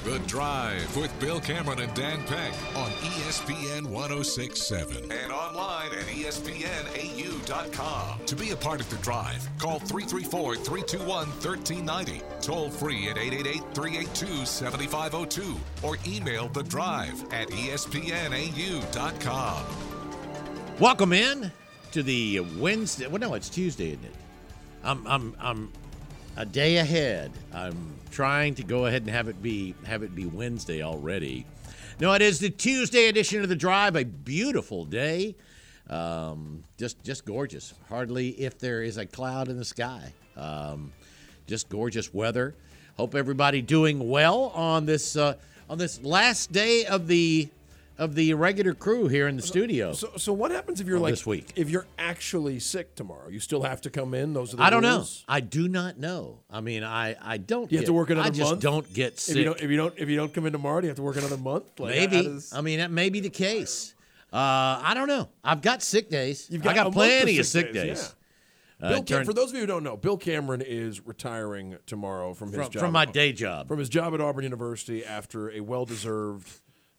The Drive with Bill Cameron and Dan Peck on ESPN 1067 and online at ESPNAU.com. To be a part of The Drive, call 334 321 1390, toll free at 888 382 7502, or email The Drive at ESPNAU.com. Welcome in to the Wednesday. Well, no, it's Tuesday, isn't it? I'm, I'm, I'm a day ahead. I'm trying to go ahead and have it be have it be Wednesday already. No, it is the Tuesday edition of the Drive. A beautiful day, um, just just gorgeous. Hardly if there is a cloud in the sky. Um, just gorgeous weather. Hope everybody doing well on this uh, on this last day of the of the regular crew here in the studio. So, so what happens if you're like this week. If you're actually sick tomorrow, you still have to come in. Those are the I don't know. I do not know. I mean, I I don't. You have to work another I just month? don't get sick. If you don't, if you don't, if you don't come in tomorrow, do you have to work another month? Like, Maybe. does- I mean, that may be the case. Uh, I don't know. I've got sick days. You've got a got plenty of sick sick days. days, Uh, Bill Cam- for those of you who don't know, Bill Cameron is retiring tomorrow from his from, job from my day job. from his job at Auburn University after a well-deserved,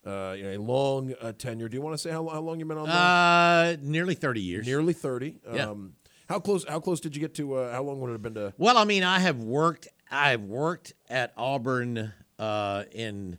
uh, you know, a long uh, tenure. Do you want to say how, how long you've been on? there? Uh, nearly 30 years. Nearly thirty. Yeah. Um, how close? How close did you get to? Uh, how long would it have been to? Well, I mean, I have worked. I've worked at Auburn uh, in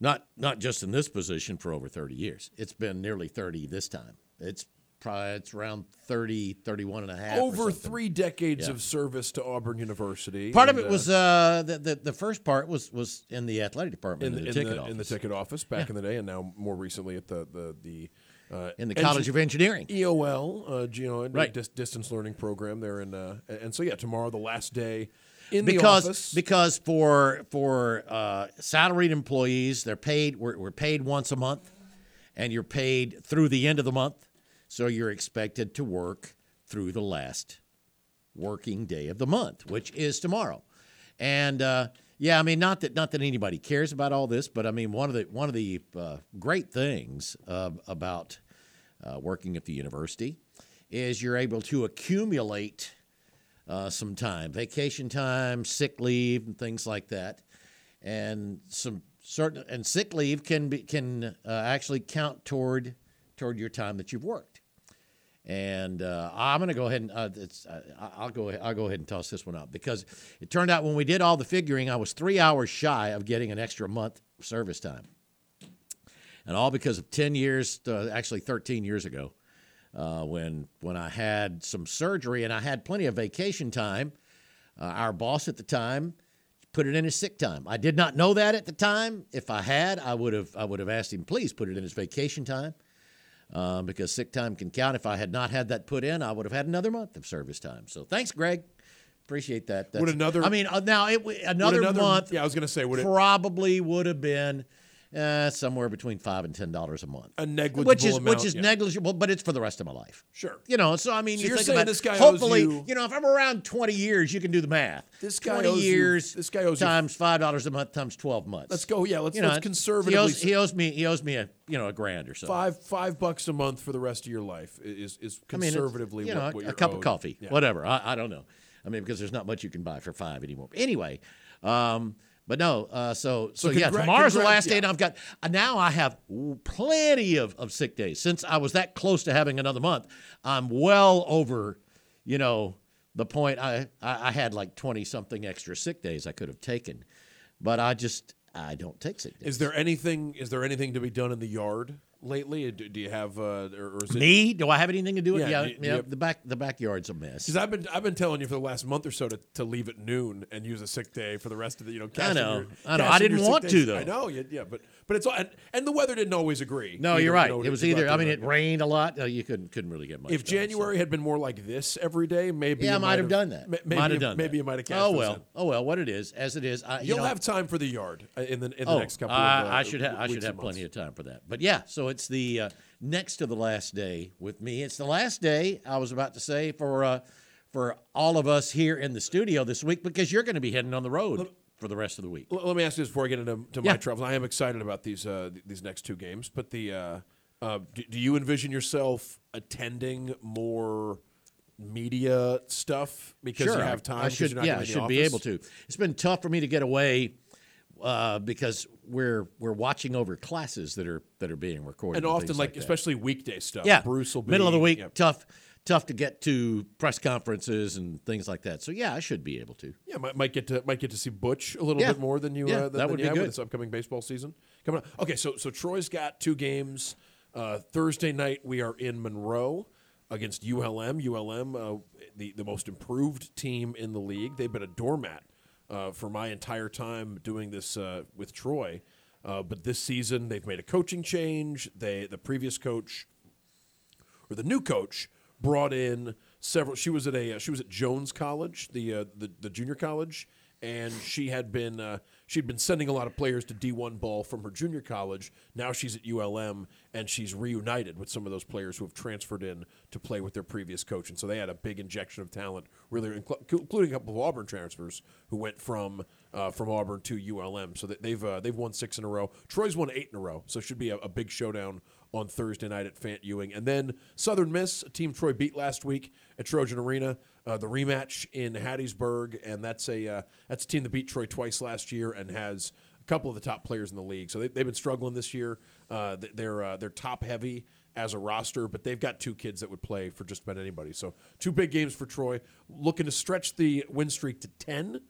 not not just in this position for over 30 years. It's been nearly 30 this time. It's probably it's around 30, 31 and a half. Over three decades Yeah. of service to Auburn University. Part of it uh, was uh, the, the the first part was was in the athletic department in in, the, in, ticket the, office in the ticket office back in the day, and now more recently at the the the uh, in the College of Engineering. EOL, uh, you know, Right. dis- distance learning program there, and uh, and so yeah, tomorrow the last day in because the office. because for for uh, salaried employees, they're paid. We're, we're paid once a month, and you're paid through the end of the month. So you're expected to work through the last working day of the month, which is tomorrow. And uh, yeah, I mean, not that not that anybody cares about all this, but I mean, one of the one of the uh, great things uh, about working at the university is you're able to accumulate uh, some time, vacation time, sick leave, and things like that, and some certain and sick leave can be can uh, actually count toward toward your time that you've worked. And uh, I'm going to go ahead and uh, uh, I'll go I'll go ahead and toss this one up because it turned out when we did all the figuring, I was three hours shy of getting an extra month service time, and all because of ten years, uh, actually 13 years ago, uh, when when I had some surgery and I had plenty of vacation time. Uh, our boss at the time put it in his sick time. I did not know that at the time. If I had, I would have I would have asked him please put it in his vacation time um, because sick time can count. If I had not had that put in, I would have had another month of service time. So thanks, Greg. Appreciate that. That's, another- I mean, uh, now it Would another, month. Yeah, I was going to say, would it probably would have been uh, somewhere between five and ten dollars a month. a negligible which is amount? which is yeah. negligible, but it's for the rest of my life. Sure. You know, so I mean, So you you're think saying about this guy owes hopefully, you- know, if I'm around 20 years, you can do the math. This guy twenty owes you- years. this guy owes you- times five dollars a month times 12 months. Let's go. Yeah, let's You know, let's conservatively. He owes, he owes me. He owes me a you know a grand or so. five five bucks a month for the rest of your life is is I mean, conservatively you know, what, a- what a, cup of coffee, Yeah. whatever. I, I don't know. I mean, because there's not much you can buy for five anymore. Anyway, um, but no. Uh, so so, So yeah, tomorrow's the last day, and I've got uh, now I have plenty of, of sick days since I was that close to having another month. I'm well over, you know, the point. I I, I had like twenty something extra sick days I could have taken, but I just I don't take sick days. Is there anything? Is there anything to be done in the yard lately? Do, do you have? Uh, or, or is it, me? Do I have anything to do with? Yeah, Yeah, do- yeah. have- the back the backyard's a mess. Because I've been I've been telling you for the last month or so to, to leave at noon and use a sick day for the rest of the you know. in know. your- I know. I didn't want to, though. I know. Yeah, yeah, but but it's all and, and the weather didn't always agree. No, either, you're you right. know, it was to go out either. I mean, it rained a lot. Uh, you couldn't couldn't really get much. If done, January had been more like this every day, maybe yeah, I might have done that. ma- Maybe might you, have done. maybe you might have Oh well. in. Oh well. What it is, as it is. I, you You'll know, have time for the yard uh, in the in the oh, next couple I, of. Uh, I should have. I should have plenty months. of time for that. But yeah. So it's the uh, next to the last day with me. It's the last day, I was about to say, for uh, for all of us here in the studio this week because you're going to be heading on the road for the rest of the week. L- let me ask you this before I get into to Yeah. my travels. I am excited about these uh, th- these next two games, but the uh, uh, do, do you envision yourself attending more media stuff because sure, you have time? I should, you're not yeah, I should be able to. It's been tough for me to get away uh, because we're we're watching over classes that are that are being recorded, And often, things like, that. especially weekday stuff. yeah, Bruce will be middle of the week, Yeah, tough tough to get to press conferences and things like that. So yeah, I should be able to. yeah might, might get to might get to see Butch a little Yeah. bit more than you Yeah, uh, that than, than would be with good. this upcoming baseball season coming up. Okay, so so Troy's got two games. Uh, Thursday night we are in Monroe against ULM. ULM, uh, the the most improved team in the league. They've been a doormat uh, for my entire time doing this uh, with Troy. Uh, but this season they've made a coaching change. They the previous coach or the new coach brought in several. She was at a uh, she was at Jones College, the uh, the, the junior college, and she had been uh, she'd been sending a lot of players to D one ball from her junior college. Now she's at ULM, and she's reunited with some of those players who have transferred in to play with their previous coach, and so they had a big injection of talent, really, including a couple of Auburn transfers who went from uh, from Auburn to ULM. So they've uh, they've won six in a row. Troy's won eight in a row, so it should be a, a big showdown on Thursday night at Fant Ewing. And then Southern Miss, a team Troy beat last week at Trojan Arena, uh, the rematch in Hattiesburg, and that's a uh, that's a team that beat Troy twice last year and has a couple of the top players in the league. So they, they've been struggling this year. Uh, they're uh, they're top heavy as a roster, but they've got two kids that would play for just about anybody. So two big games for Troy, looking to stretch the win streak to ten.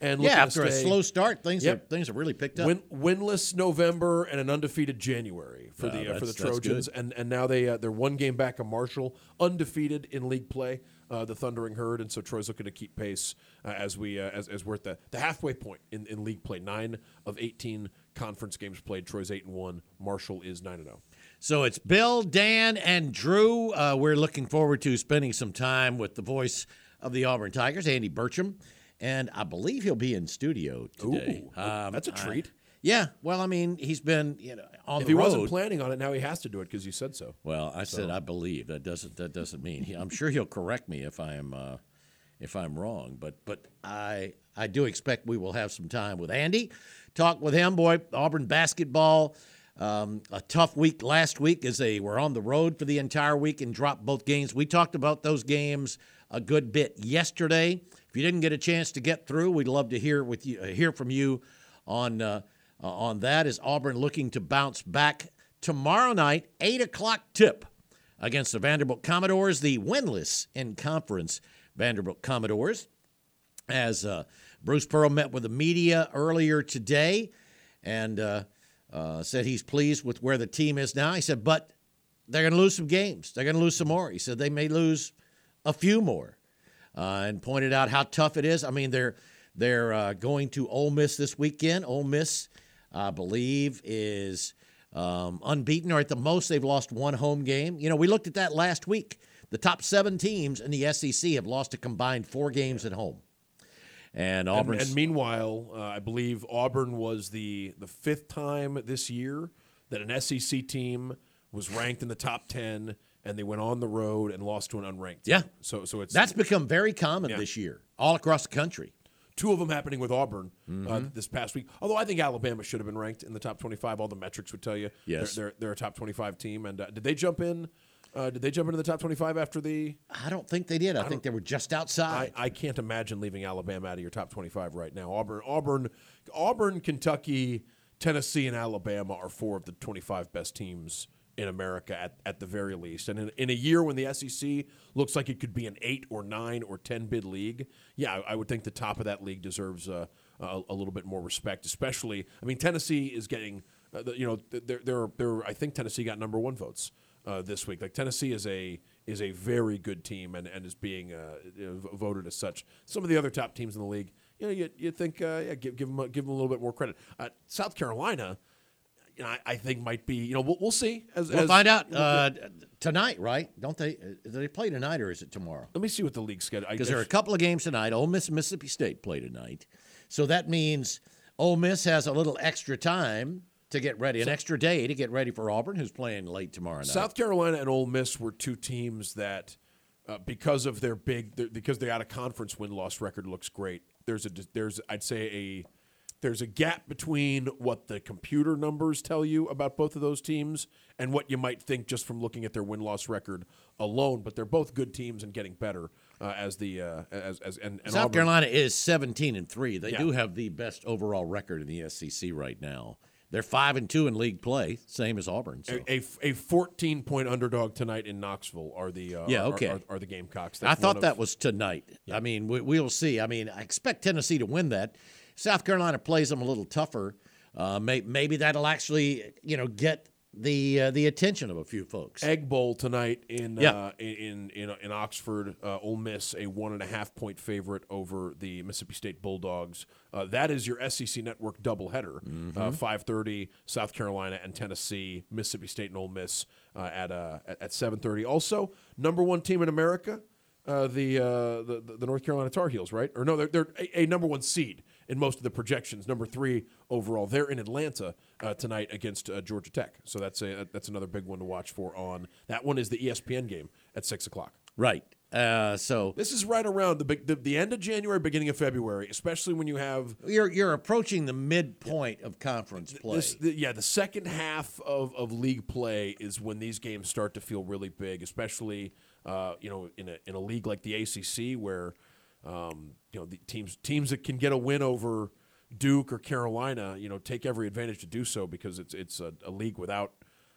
And Yeah, after a slow start, things Yep. are things have really picked up. Win, winless November and an undefeated January for the uh, for the Trojans, and and now they uh, they're one game back of Marshall, undefeated in league play, uh, the Thundering Herd, and so Troy's looking to keep pace uh, as we uh, as, as we're at the, the halfway point in, in league play. Nine of eighteen conference games played. Troy's eight and one. Marshall is nine and oh. zero. So it's Bill, Dan, and Drew. Uh, we're looking forward to spending some time with the voice of the Auburn Tigers, Andy Burcham, and I believe he'll be in studio today. Um, that's a treat. yeah, well, I mean, he's been you know on If the he road. wasn't planning on it, now he has to do it because you said so. well, I said I believe. That doesn't that doesn't mean he, I'm sure he'll correct me if I am uh, if I'm wrong. But but I I do expect we will have some time with Andy, talk with him. Boy, Auburn basketball. Um, a tough week last week as they were on the road for the entire week and dropped both games. We talked about those games a good bit yesterday. If you didn't get a chance to get through, we'd love to hear with you, uh, hear from you on uh, uh, on that. Is Auburn looking to bounce back tomorrow night, eight o'clock tip against the Vanderbilt Commodores, the winless in conference Vanderbilt Commodores as uh, Bruce Pearl met with the media earlier today and uh, uh, said he's pleased with where the team is now. He said, but they're going to lose some games. They're going to lose some more. He said they may lose a few more, uh, and pointed out how tough it is. I mean, they're they're uh, going to Ole Miss this weekend. Ole Miss, I believe, is um, unbeaten, or at the most, they've lost one home game. You know, we looked at that last week. The top seven teams in the SEC have lost a combined four games at home. And And, and meanwhile, uh, I believe Auburn was the the fifth time this year that an SEC team was ranked in the top ten, and they went on the road and lost to an unranked. team. Yeah. So so it's that's become very common Yeah. this year, all across the country. two of them happening with Auburn uh, Mm-hmm. this past week. Although I think Alabama should have been ranked in the top twenty-five. All the metrics would tell you Yes. they're they're, they're a top twenty-five team. And uh, did they jump in? Uh, did they jump into the top twenty-five after the? I don't think they did. I, think they were just outside. I, I can't imagine leaving Alabama out of your top 25 right now. Auburn, Auburn, Auburn, Kentucky, Tennessee, and Alabama are four of the 25 best teams in America at, at the very least. And in, in a year when the SEC looks like it could be an eight or nine or 10 bid league, yeah, I, I would think the top of that league deserves uh, a, a little bit more respect, especially, I mean, Tennessee is getting, uh, you know, they're, they're, they're, I think Tennessee got number one votes uh, this week. Like Tennessee is a is a very good team and, and is being uh, you know, voted as such. Some of the other top teams in the league, you know, you, you think uh, yeah, give give them a, give them a little bit more credit. Uh, South Carolina, you know, I, I think might be you know we'll, we'll see. As, we'll as- find out uh, tonight, right? Don't they? uh, Do they play tonight or is it tomorrow? Let me see what the league schedule. I Because there are a couple of games tonight. Ole Miss and Mississippi State play tonight. So that means Ole Miss has a little extra time to get ready, an extra day to get ready for Auburn, who's playing late tomorrow night. South Carolina and Ole Miss were two teams that, uh, because of their big, their, because they out of conference win loss record looks great. There's a there's I'd say a there's a gap between what the computer numbers tell you about both of those teams and what you might think just from looking at their win loss record alone. But they're both good teams and getting better uh, as the uh, as as and, and South Auburn- Carolina is 17 and three. They Yeah. do have the best overall record in the SEC right now. They're five and two in league play, same as Auburn. So. A, a, a 14 point underdog tonight in Knoxville are the uh, Yeah, okay. are, are the Gamecocks. I thought one that was tonight. I mean, we, we'll see. I mean, I expect Tennessee to win that. South Carolina plays them a little tougher. Uh, may, maybe that'll actually, you know, get the uh, the attention of a few folks. Egg Bowl tonight in Yeah. uh, in, in in Oxford. Uh, Ole Miss a one and a half point favorite over the Mississippi State Bulldogs. Uh, that is your SEC Network doubleheader. Mm-hmm. Uh, Five thirty, South Carolina and Tennessee, Mississippi State and Ole Miss uh, at uh, at, at seven thirty. Also, number one team in America. Uh, the, uh, the the the North Carolina Tar Heels, right? Or no, they're, they're a, a number one seed in most of the projections. Number three overall. They're in Atlanta uh, tonight against uh, Georgia Tech. So that's a that's another big one to watch for. On that one is the ESPN game at six o'clock. Right. Uh, so This is right around the, big, the the end of January, beginning of February, especially when you have you're you're approaching the midpoint of conference play. This, the, yeah, the second half of, of league play is when these games start to feel really big, especially uh, you know in a in a league like the ACC where um, you know the teams teams that can get a win over Duke or Carolina, you know, take every advantage to do so because it's it's a, a league without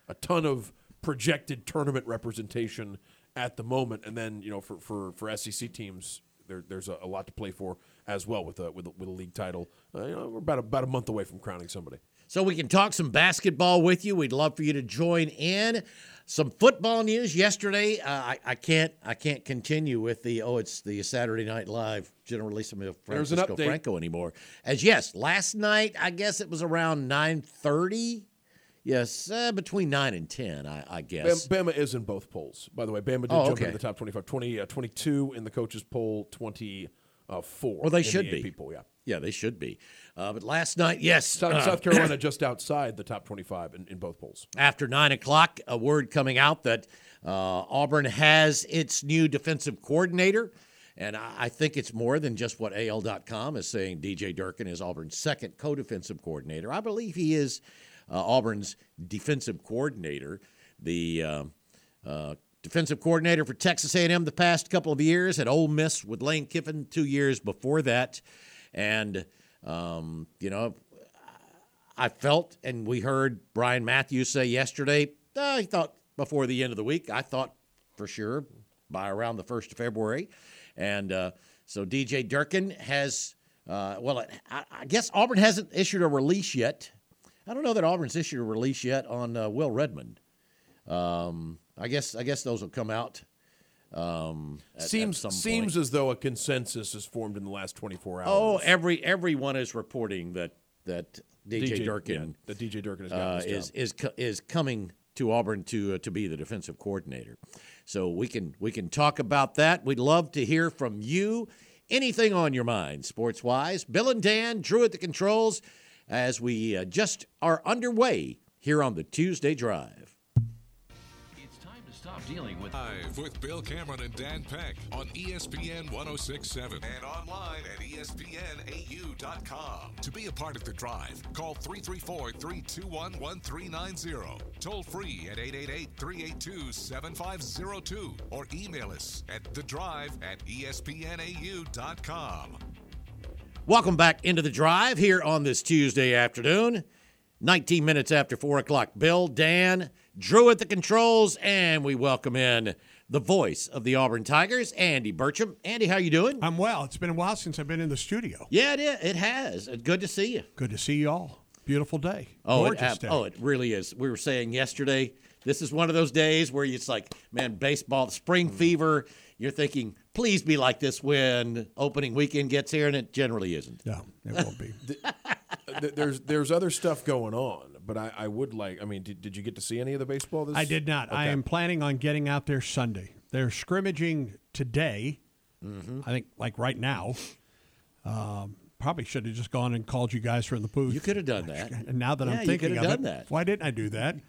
a ton of projected tournament representation at the moment, and then you know for for, for SEC teams. There, there's a, a lot to play for as well with a with a, with a league title. Uh, you know, we're about about a month away from crowning somebody. So we can talk some basketball with you. We'd love for you to join in. Some football news yesterday. Uh, I, I can't I can't continue with the oh it's the Saturday Night Live general release of Francisco. Franco anymore. As yes, last night I guess it was around nine thirty. Yes, uh, between nine and ten, I, I guess. Bama is in both polls, by the way. Bama did Oh, jump okay. into the top 25. 20, uh, 22 in the coaches' poll, 24 Well, they should the be. Poll, yeah. Yeah, they should be. Uh, but last night, yes, South, uh, South Carolina just outside the top 25 in, in both polls. after nine o'clock, a word coming out that uh, Auburn has its new defensive coordinator. And I I think it's more than just what AL.com is saying. DJ Durkin is Auburn's second co defensive coordinator. I believe he is uh, Auburn's defensive coordinator. The uh, uh, defensive coordinator for Texas A&M the past couple of years at Ole Miss with Lane Kiffin two years before that. And, um, you know, I felt, and we heard Brian Matthews say yesterday, uh, he thought before the end of the week. I thought for sure by around the 1st of February. And uh, so DJ Durkin has, uh, well, I, I guess Auburn hasn't issued a release yet. I don't know that Auburn's issued a release yet on uh, Will Redmond. Um, I guess I guess those will come out. Um, at- at seems some seems as though a consensus is formed in the last 24 hours. Oh, every everyone is reporting that that DJ, Durkin yeah, that DJ Durkin has uh, is is is coming to Auburn to uh, to be the defensive coordinator. So we can we can talk about that. We'd love to hear from you. Anything on your mind, sports wise? Bill and Dan, Drew at the controls, as we uh, just are underway here on the Tuesday Drive. Dealing with Live with Bill Cameron and Dan Peck on ESPN 1067 and online at ESPNAU.com. To be a part of the drive, call 334 321 1390. Toll free at 888 382 7502 or email us at the drive at ESPNAU.com. Welcome back into the drive here on this Tuesday afternoon. 19 minutes after 4 o'clock. Bill, Dan, Drew at the controls, and we welcome in the voice of the Auburn Tigers, Andy Burcham. Andy, how you doing? I'm well. It's been a while since I've been in the studio. Yeah, it, is. it has. Good to see you. Good to see you all. Beautiful day. Oh, it, Gorgeous ab- day. oh, it really is. We were saying yesterday, this is one of those days where it's like, man, baseball, spring Mm. fever. You're thinking, please be like this when opening weekend gets here, and it generally isn't. no, it won't be. Th- there's there's other stuff going on, but I, I would like. I mean, did, did you get to see any of the baseball? This I did not. I am planning on getting out there Sunday. They're scrimmaging today. Mm-hmm. I think like right now. Um, probably should have just gone and called you guys from the booth. You could have done that. And now that Yeah, I'm thinking of it, that. why didn't I do that?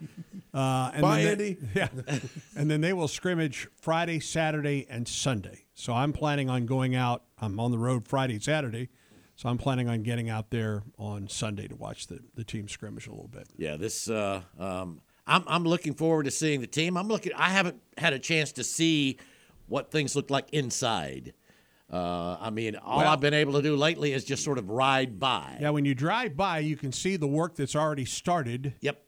Uh, and Bye, then they- Andy. Yeah, and then they will scrimmage Friday, Saturday, and Sunday. So I'm planning on going out. I'm on the road Friday, Saturday, so I'm planning on getting out there on Sunday to watch the the team scrimmage a little bit. Yeah, this. Uh, um, I'm I'm looking forward to seeing the team. I'm looking. I haven't had a chance to see what things look like inside. Uh, I mean, all Well- I've been able to do lately is just sort of ride by. Yeah, when you drive by, you can see the work that's already started. Yep.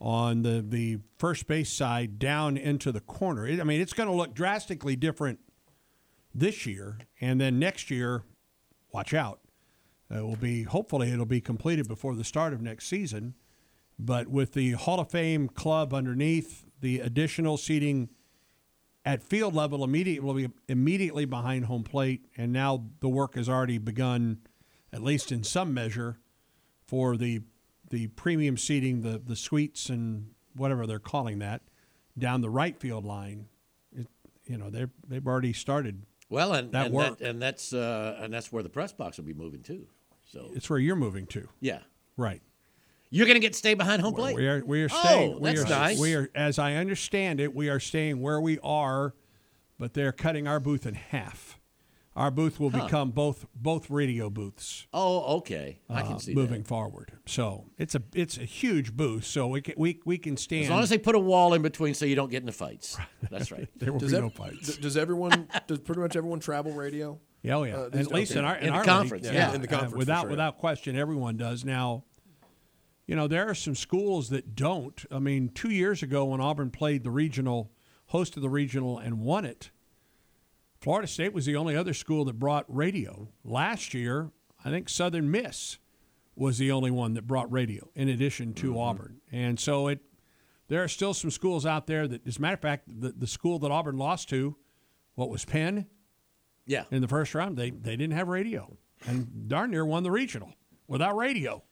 on the, the first base side down into the corner. It, I mean, it's going to look drastically different this year, and then next year, watch out. Uh, it will be hopefully it'll be completed before the start of next season. But with the Hall of Fame club underneath, the additional seating at field level immediately will be immediately behind home plate, and now the work has already begun, at least in some measure, for the the premium seating, the the suites and whatever they're calling that, down the right field line. It, you know they've they've already started. Well, and That and, work. and that's uh, and that's where the press box will be moving too. So It's where you're moving to, yeah, right? you're going to get to stay behind home plate. We are we are Oh, staying. we that's are, nice. We are, as I understand it, we are staying where we are, but they're cutting our booth in half. Our booth will become both both radio booths. oh, okay. I can uh, see moving that. forward. So it's a it's a huge booth. So we can, we we can stand. As long as they put a wall in between so you don't get into fights. That's right. there will Does, be ev- no fights. d- does everyone? does pretty much everyone travel radio? Yeah, oh yeah. Uh, At these- least okay. in our In in, the our conference, league, yeah. In the uh, conference, for without sure. without question, everyone does now. You know, there are some schools that don't. I mean, two years ago when Auburn played the regional, hosted the regional, and won it, Florida State was the only other school that brought radio. Last year, I think Southern Miss was the only one that brought radio, in addition to Mm-hmm. Auburn. And so it, there are still some schools out there that, as a matter of fact, the, the school that Auburn lost to, what was Penn? Yeah. in the first round, they they didn't have radio, and darn near won the regional without radio,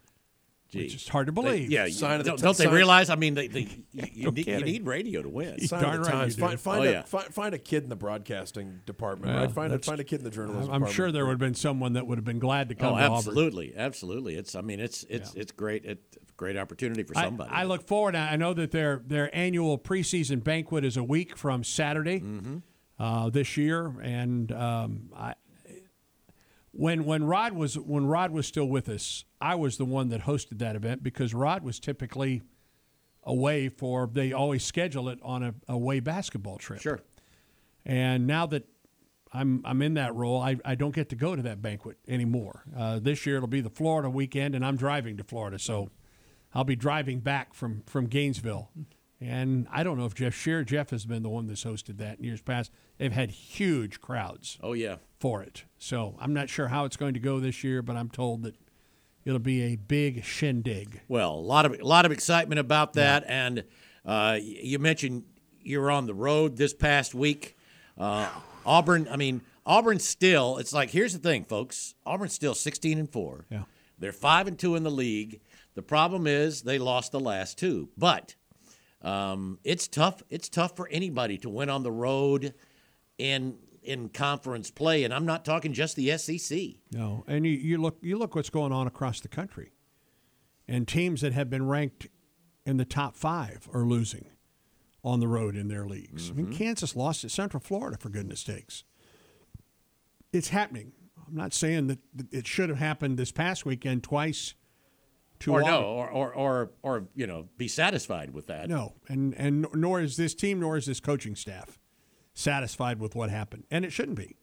Gee. which is hard to They- believe. yeah, Sign you- of the don't, t- don't they realize? I mean, they, they, you, you, need, you need radio to win. Sign Darn of the right times. Find, find, Oh, a, yeah. find, find a kid in the broadcasting department, Well, right? Find a, find a kid in the journalism I'm department. sure there would have been someone that would have been glad to come Oh, to Auburn. absolutely, absolutely. It's I mean, it's it's it's great. It's a great opportunity for I, somebody. I look forward. I know that their their annual preseason banquet is a week from Saturday Mm-hmm. uh, this year, and um, I, when when Rod was when Rod was still with us, I was the one that hosted that event because Rod was typically away for they always schedule it on a away basketball trip. Sure. And now that I'm I'm in that role, I, I don't get to go to that banquet anymore. Uh, this year it'll be the Florida weekend, and I'm driving to Florida, so I'll be driving back from from Gainesville. And I don't know if Jeff Shear Jeff has been the one that's hosted that in years past. They've had huge crowds Oh yeah. for it, so I'm not sure how it's going to go this year, but I'm told that it'll be a big shindig. Well, a lot of a lot of excitement about that, and uh, you mentioned you were on the road this past week. Uh, Auburn, I mean, Auburn still. It's like here's the thing, folks. Auburn's still 16 and four. Yeah. They're five and two in the league. The problem is they lost the last two, but um, it's tough. It's tough for anybody to win on the road in in conference play, and I'm not talking just the SEC. No, and you, you look you look what's going on across the country, and teams that have been ranked in the top five are losing on the road in their leagues. I mean, Kansas lost to Central Florida for goodness sakes. It's happening. I'm not saying that it should have happened this past weekend twice. To Or no, or, or or or you know, be satisfied with that. No, and and nor is this team, nor is this coaching staff satisfied with what happened, and it shouldn't be.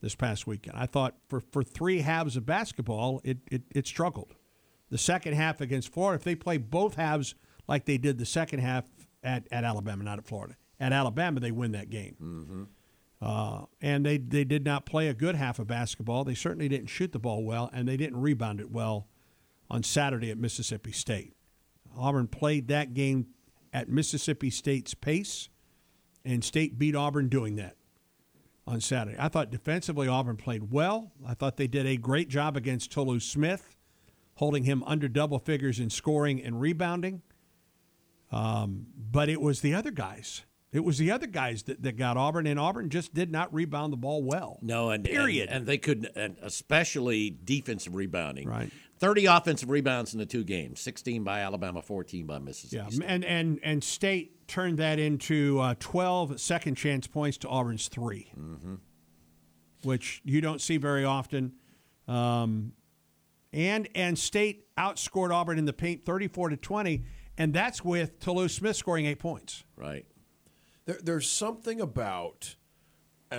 This past weekend, I thought for for three halves of basketball, it it, it struggled. The second half against Florida, if they play both halves like they did the second half at, at Alabama, not at Florida, at Alabama they win that game. Uh, and they they did not play a good half of basketball. They certainly didn't shoot the ball well, and they didn't rebound it well on Saturday at Mississippi State. Auburn played that game at Mississippi State's pace, and State beat Auburn doing that on Saturday. I thought defensively Auburn played well. I thought they did a great job against Tolu Smith, holding him under double figures in scoring and rebounding. Um, but it was the other guys. It was the other guys that, that got Auburn, and Auburn just did not rebound the ball well. No, and Period. and, and they couldn't, and especially defensive rebounding. Right. Thirty offensive rebounds in the two games: sixteen by Alabama, fourteen by Mississippi. Yeah, State. and and and State turned that into uh, 12 second chance points to Auburn's 3 Mm-hmm. which you don't see very often. Um, and and State outscored Auburn in the paint 34 to 20, and that's with Tolu Smith scoring eight points. Right. There, there's something about, and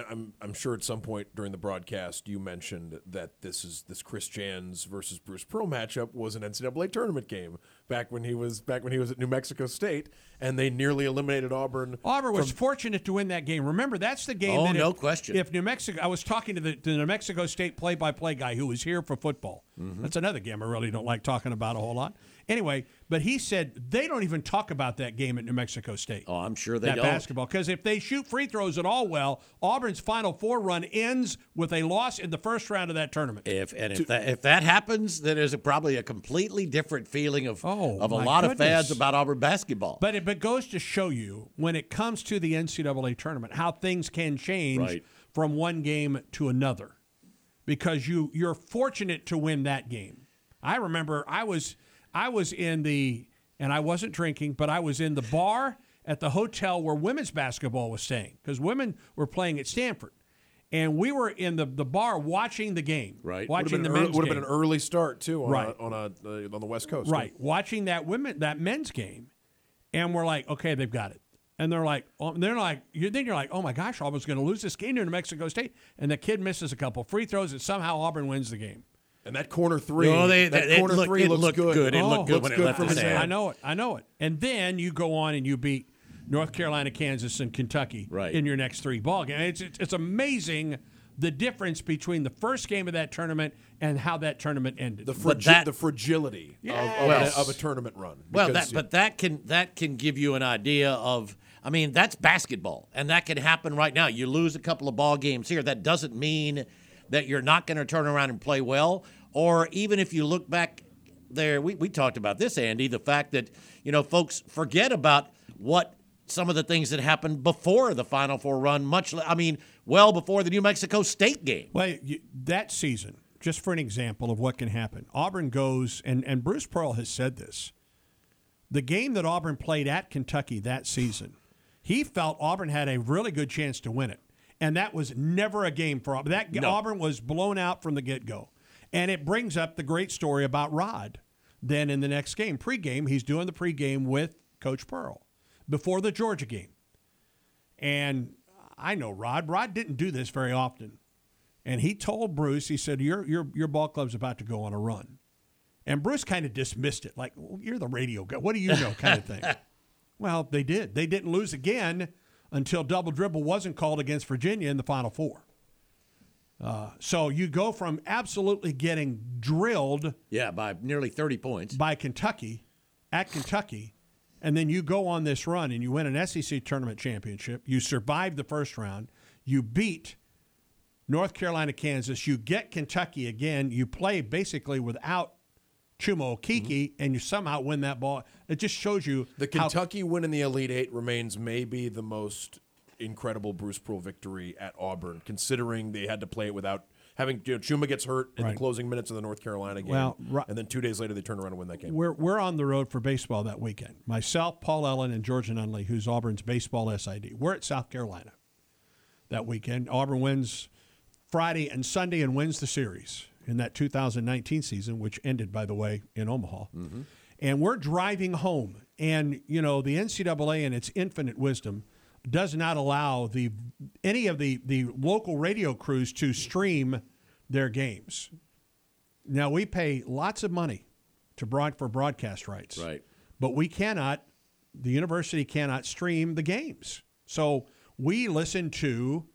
I'm, I'm sure at some point during the broadcast you mentioned that this is this Chris Jans versus Bruce Pearl matchup was an NCAA tournament game back when he was back when he was at New Mexico State, and they nearly eliminated Auburn. Auburn was fortunate to win that game. Remember, that's the game. Oh, that no if, question. If New Mexico, I was talking to the, to the New Mexico State play-by-play guy who was here for football. Mm-hmm. That's another game I really don't like talking about a whole lot. Anyway, but he said they don't even talk about that game at New Mexico State. Oh, I'm sure they that don't. basketball because if they shoot free throws at all well, Auburn's Final Four run ends with a loss in the first round of that tournament. If and if that if that happens, then there's a, probably a completely different feeling of Oh, of a my lot of fans about Auburn basketball. But it but goes to show you when it comes to the NCAA tournament how things can change Right. from one game to another, because you you're fortunate to win that game. I remember I was I was in the and I wasn't drinking, but I was in the bar at the hotel where women's basketball was staying because women were playing at Stanford, and we were in the the bar watching the game, Right. Watching the men's men would have been an early start too on Right. a, on a uh, on the West Coast. Right. Watching that women that men's game, and we're like, okay, they've got it. And they're like, oh, they're like, you then you're like, oh my gosh, Auburn's going to lose this game to New Mexico State, and the kid misses a couple free throws, and somehow Auburn wins the game. And that corner three, No, they- that they- corner looked- three it looks looked good. good. It Oh, looked good looks when it left from his his hand. I know it, I know it. And then you go on and you beat North Carolina, Kansas, and Kentucky Right. in your next three ball games. It's, it's it's amazing the difference between the first game of that tournament and how that tournament ended. The, fragi- that- the fragility of, of, Well- a, of a tournament run. Well, that but that can that can give you an idea of. I mean, that's basketball, and that can happen right now. You lose a couple of ball games here. That doesn't mean that you're not going to turn around and play well. Or even if you look back there, we, we talked about this, Andy. The fact that you know folks forget about what some of the things that happened before the Final Four run. Much, I mean, well before the New Mexico State game. Well, that season, just for an example of what can happen, Auburn goes, and, and Bruce Pearl has said this. The game that Auburn played at Kentucky that season, he felt Auburn had a really good chance to win it. And that was never a game for Auburn. That No. Auburn was blown out from the get go. And it brings up the great story about Rod. Then in the next game, pregame, he's doing the pregame with Coach Pearl before the Georgia game. And I know Rod. Rod didn't do this very often. And he told Bruce, he said, Your your your ball club's about to go on a run. And Bruce kind of dismissed it, like, well, you're the radio guy. What do you know? kind of thing. well, they did. They didn't lose again until double dribble wasn't called against Virginia in the Final Four. Uh, so you go from absolutely getting drilled Yeah, by nearly 30 points. by Kentucky at Kentucky, and then you go on this run and you win an SEC tournament championship. You survive the first round. You beat North Carolina, Kansas. You get Kentucky again. You play basically without Chuma Okeke, mm-hmm. and you somehow win that ball. It just shows you The how- Kentucky win in the Elite Eight remains maybe the most incredible Bruce Pearl victory at Auburn, considering they had to play it without having you know, Chuma gets hurt in Right. the closing minutes of the North Carolina game, Well, ri- and then two days later they turn around and win that game. We're, we're on the road for baseball that weekend. Myself, Paul Ellen, and Georgia Nunley, who's Auburn's baseball SID. We're at South Carolina that weekend. Auburn wins Friday and Sunday and wins the series in that 2019 season, which ended, by the way, in Omaha. Mm-hmm. And we're driving home. And, you know, the NCAA in its infinite wisdom does not allow the any of the, the local radio crews to stream their games. Now we pay lots of money to broad for broadcast rights. Right. But we cannot the university cannot stream the games. So we listen to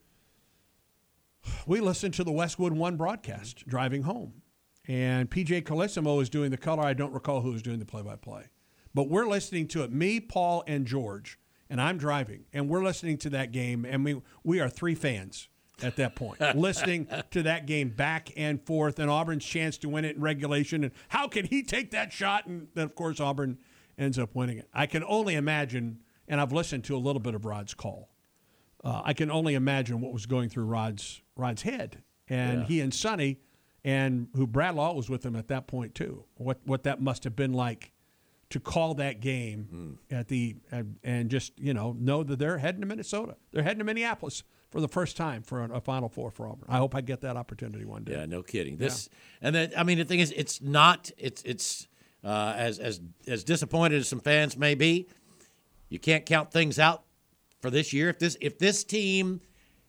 we listened to the Westwood One broadcast driving home. And PJ Carlesimo is doing the color. I don't recall who was doing the play by play. But we're listening to it, me, Paul, and George, and I'm driving, and we're listening to that game, and we we are three fans at that point, listening to that game back and forth, and Auburn's chance to win it in regulation, and how can he take that shot? And then, of course, Auburn ends up winning it. I can only imagine, and I've listened to a little bit of Rod's call. Uh, I can only imagine what was going through Rod's Rod's head, and he and Sonny, and who Brad Law was with him at that point too. What what that must have been like to call that game at the and, and just you know know that they're heading to Minnesota. They're heading to Minneapolis for the first time for a, Final Four for Auburn. I hope I get that opportunity one day. Yeah, no kidding. This and then I mean the thing is, it's not. It's it's uh, as as as disappointed as some fans may be. You can't count things out for this year. If this if this team,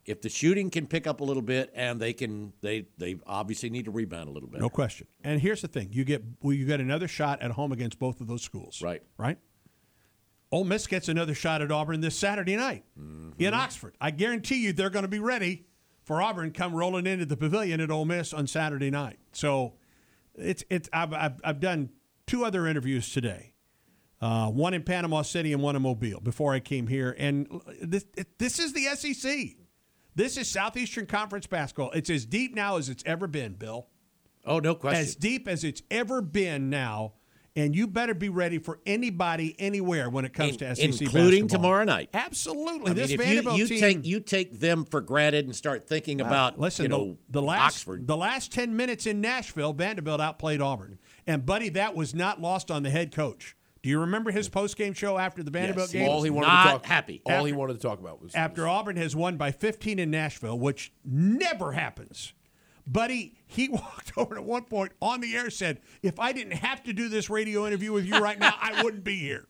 if the shooting can pick up a little bit and they can they they obviously need to rebound a little bit. No question. And here's the thing: you get well, you get another shot at home against both of those schools. Right. Right. Ole Miss gets another shot at Auburn this Saturday night mm-hmm. in Oxford. I guarantee you they're going to be ready for Auburn come rolling into the pavilion at Ole Miss on Saturday night. So it's it's I've I've, I've done two other interviews today. Uh, one in Panama City and one in Mobile before I came here, and this this is the SEC. This is Southeastern Conference basketball. It's as deep now as it's ever been, Bill Oh, no question. as deep as it's ever been now, and you better be ready for anybody anywhere when it comes In- to SEC including basketball. tomorrow night. Absolutely, I this mean, if Vanderbilt you, you team. take you take them for granted and start thinking about Listen, you the- know the, last Oxford. the last ten minutes in Nashville, Vanderbilt outplayed Auburn, and buddy, that was not lost on the head coach. Do you remember his post game show after the Vanderbilt Yes, game? all he wanted not to talk happy. All he wanted to talk about was after Auburn has won by 15 in Nashville, which never happens. Buddy, he walked over at one point on the air said, "If I didn't have to do this radio interview with you right now, I wouldn't be here."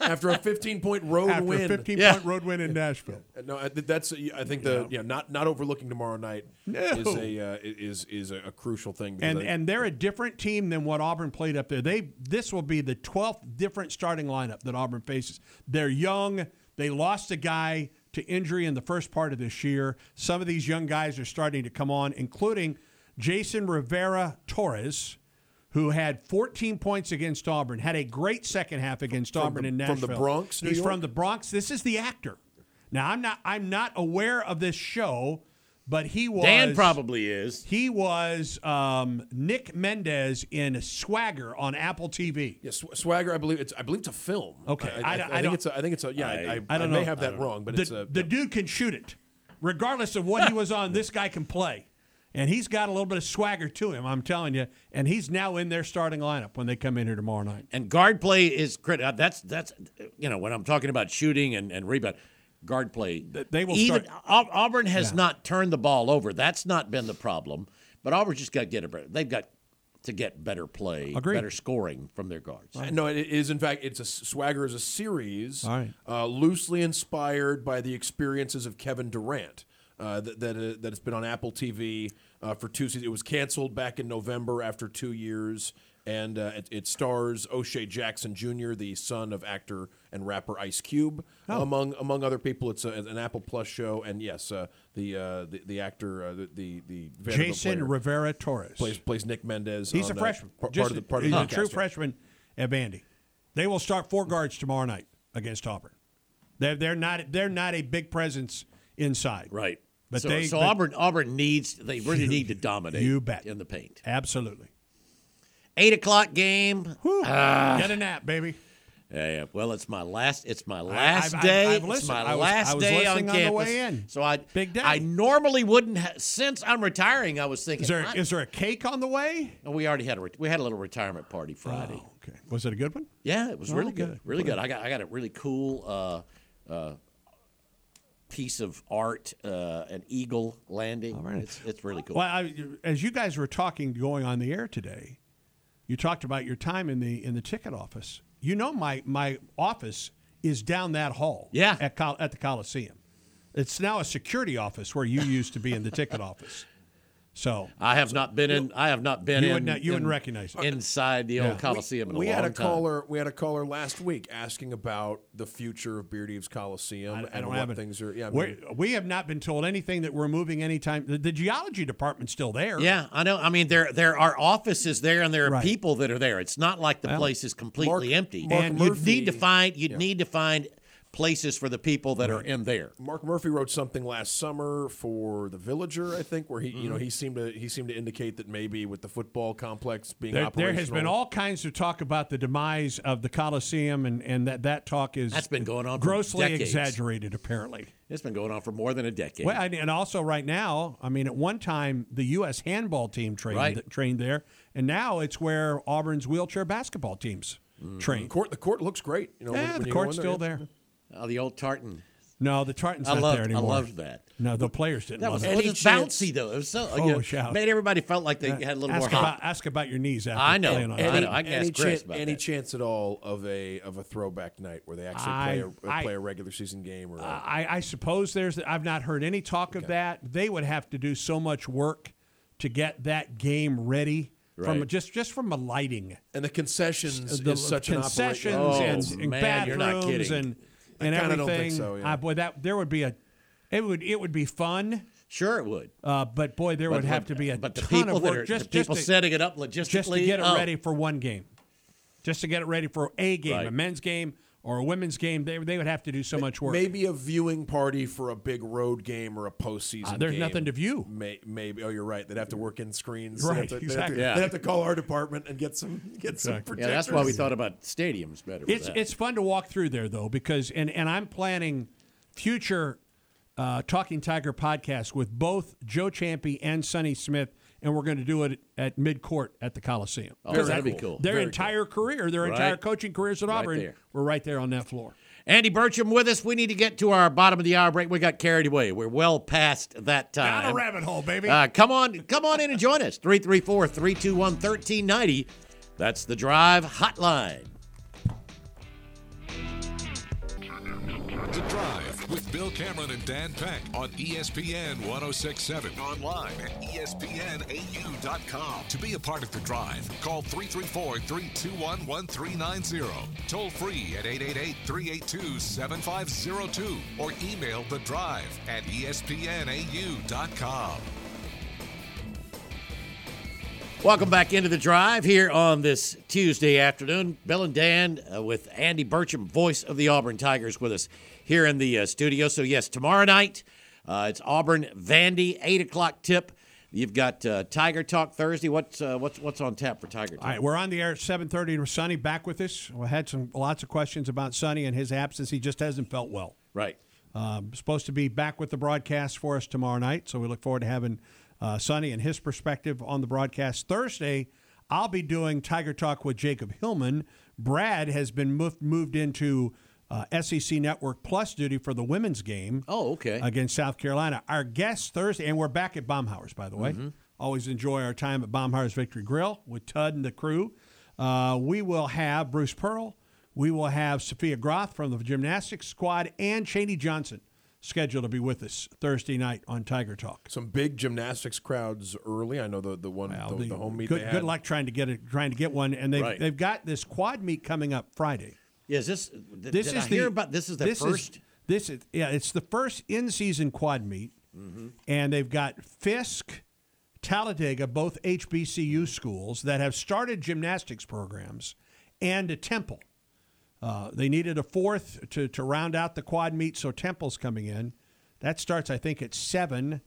After a 15 point road After win. a 15 Yeah. point road win in Nashville. No, I, that's I think the yeah not not overlooking tomorrow night No. is a uh, is is a, a crucial thing. And I- and they're a different team than what Auburn played up there. They this will be the 12th different starting lineup that Auburn faces. They're young. They lost a guy to injury in the first part of this year. Some of these young guys are starting to come on, including Jason Rivera Torres, who had 14 points against Auburn, had a great second half against Auburn the- in from the Bronx, New He's York? from the Bronx. This is the actor. Now I'm not I'm not aware of this show, but he was Dan probably is. he was um, Nick Mendez in Swagger on Apple TV. yeah, Sw- Swagger, I believe it's I believe it's a film. Okay. I, I, I don't- I I think don't- it's a, I think it's a yeah. I, I, I don't may know. have that wrong, but the, it's a the dude can shoot it, regardless of what he was on. This guy can play, and he's got a little bit of swagger to him. I'm telling you, and he's now in their starting lineup when they come in here tomorrow night. And guard play is critical. That's that's you know when I'm talking about shooting and, and rebound, guard play. they will even start- Auburn has Yeah. not turned the ball over. That's not been the problem. But Auburn just got to get it. They've got to get better play, Agreed. better scoring from their guards. No, it is in fact it's a Swagger is a series, All right. uh, loosely inspired by the experiences of Kevin Durant. Uh, that that, uh, that has been on Apple TV uh, for two seasons. It was canceled back in November after two years, and uh, it, it stars O'Shea Jackson Jr., the son of actor and rapper Ice Cube, Oh. among among other people. It's a, an Apple Plus show, and yes, uh, the, uh, the the actor uh, the the, the Jason Rivera Torres. plays plays Nick Mendez. He's on, a freshman. par- part Just- of the part of he's the a true freshman at Vandy. They will start four guards tomorrow night against Auburn. They're, they're not they're not a big presence inside. Right. But so, they- so but- Auburn Auburn needs they really You- need to dominate. you bet. in the paint. Absolutely. Eight o'clock game. Whew. Get a nap, baby. Yeah, yeah. Well, it's my last. It's my last I've- day. I've it's my I last I was day on on campus. way in. So I Big day. I normally wouldn't. Ha- since I'm retiring, I was thinking. Is there there a cake on the way? we already had a re- we had a little retirement party Friday. Oh, okay. Was it a good one? Yeah, it was Oh, really good. good. Really good. I got I got a really cool uh, uh, piece of art, uh, an eagle landing. right. It's it's really cool. Well, I, as you guys were talking going on the air today, you talked about your time in the in the ticket office. You know, my my office is down that hall. Yeah. At Col- at the Coliseum. It's now a security office where you used to be in the ticket office. So I have not been in. I have not been You in. would not- you wouldn't in- recognize it. inside the Yeah. old Coliseum in a we long had a time. caller. We had a caller last week asking about the future of Beard-Eaves Coliseum I, I and don't what things are. Yeah, I We're- mean, we have not been told anything that we're moving anytime. The, the geology department's still there. Yeah, I know. I mean, there there are offices there, and there are Right. people that are there. It's not like the Well, place is completely Mark- empty. Mark and you'd need to find you'd need to find places for the people that are in there. Mark Murphy wrote something last summer for the Villager, I think, where he you know Mm-hmm. he seemed to he seemed to indicate that maybe with the football complex being There, there has been all kinds of talk about the demise of the Coliseum, and, and that, that talk is That's been going on grossly decades. exaggerated, apparently. It's been going on for more than a decade. Well, and, and also right now, I mean, at one time the U.S. handball team trained Right. trained there, and now it's where Auburn's wheelchair basketball teams train. court. The court looks great. You know, when- Yeah, when the you go court's in still there. Oh, the old tartan. No, the Tartan's I not loved, there anymore. I loved that. No, the players didn't. That love was, it. it was Any bouncy though. It was so Oh, you know, shout. made everybody felt like they had a little ask more about hop. ask about your knees after I know. playing on I it. Any, know. I can any, ask Chris chan- about any that. chance at all of a of a throwback night where they actually I- play a, I- play a regular season game or a, I, I suppose there's. I've not heard any talk of that. They would have to do so much work to get that game ready from just just from a lighting. and the concessions the is such an concessions operation. Oh, and, and man, you're not bathrooms kidding. and and I everything. don't think so, yeah. Ah, boy, that there would be a. It would it would be fun, Sure, it would. uh, but boy, there would But- have to be a but the ton people of that work are just the people just to, setting it up logistically. just to get it oh, ready for one game, just to get it ready for a game, Right. a men's game or a women's game. They they would have to do so much work. Maybe a viewing party for a big road game or a postseason. Ah, there's game. nothing to view. May, maybe. Oh, you're right. They'd have to work in screens. Right, They'd have to, they'd have exactly. to- Yeah. They'd have to call our department and get some get some Yeah, that's why we thought about stadiums better. It's that. it's fun to walk through there though because and and I'm planning future uh, Talking Tiger podcast with both Joe Ciampi and Sonny Smith, and we're going to do it at mid court at the Coliseum. Oh, 'Cause that'd that- be cool. Their Very entire career, their Right. entire coaching careers at Right Auburn, there. we're right there on that floor. Andy Burcham with us. We need to get to our bottom of the hour break. We got carried away. We're well past that time. Down a rabbit hole, baby. Uh, come on, come on in and join us. 334-321-1390. That's the drive hotline. The Drive with Bill Cameron and Dan Peck on ESPN 1067. Online at ESPNAU.com. To be a part of The Drive, call 334 321 1390. Toll free at 888 382 7502 or email The Drive at ESPNAU.com. Welcome back into the drive here on this Tuesday afternoon. Bill and Dan uh, with Andy Burcham, voice of the Auburn Tigers, with us here in the uh, studio. So, yes, tomorrow night uh, it's Auburn Vandy, 8 o'clock tip. You've got uh, Tiger Talk Thursday. What's, uh, what's, what's on tap for Tiger Talk? All right, we're on the air at 7:30 with Sonny back with us. We had some lots of questions about Sonny and his absence. He just hasn't felt well. Right. Um, supposed to be back with the broadcast for us tomorrow night, so we look forward to having uh, Sonny and his perspective on the broadcast. Thursday, I'll be doing Tiger Talk with Jacob Hillman. Brad has been moved, moved into uh, SEC Network Plus duty for the women's game Oh, okay. against South Carolina. Our guest Thursday, and we're back at Baumhower's, by the way. Mm-hmm. Always enjoy our time at Baumhower's Victory Grill with Tud and the crew. Uh, we will have Bruce Pearl. We will have Sophia Groth from the gymnastics squad and Chaney Johnson scheduled to be with us Thursday night on Tiger Talk. Some big gymnastics crowds early. I know the the one Well, the, the home meet. good, they had. good luck trying to get it, trying to get one, and they've Right. they've got this quad meet coming up Friday. Yeah, is this, This is I the hear about this is the this first? Is, this is yeah, it's the first in-season quad meet, Mm-hmm. and they've got Fisk, Talladega, both HBCU schools that have started gymnastics programs, and a Temple. Uh, they needed a fourth to to round out the quad meet, so Temple's coming in. That starts, I think, at seven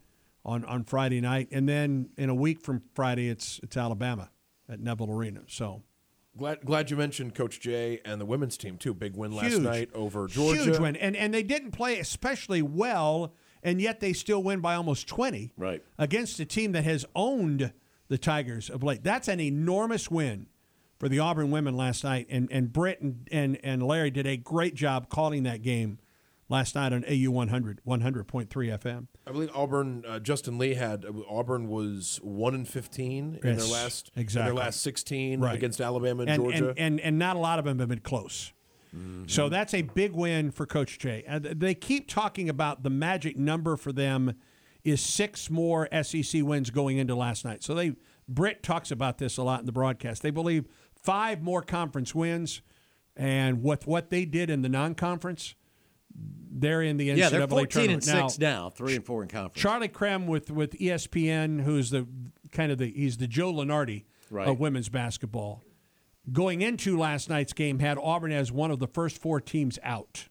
on on Friday night, and then in a week from Friday, it's it's Alabama at Neville Arena. So. Glad glad you mentioned Coach Jay and the women's team too. Big win last Huge. night over Georgia. Huge win. And, and they didn't play especially well, and yet they still win by almost 20 Right. against a team that has owned the Tigers of late. That's an enormous win for the Auburn women last night. And, and Britt and, and, and Larry did a great job calling that game last night on AU 100, 100.3 FM. I believe Auburn. Uh, Justin Lee had uh, Auburn was one in fifteen in their last in exactly. their last sixteen Right. against Alabama and, and, Georgia. And, and, and not a lot of them have been close. So that's a big win for Coach Jay. Uh, they keep talking about the magic number for them is six more SEC wins going into last night. So they Britt talks about this a lot in the broadcast. They believe five more conference wins, and with what they did in the non-conference, they're in the NCAA Yeah, they're 14 tournament and 6 now. now, 3 and 4 in conference. Charlie Creme with with ESPN, who's the kind of the he's the Joe Lunardi Right. of women's basketball. Going into last night's game, had Auburn as one of the first four teams out.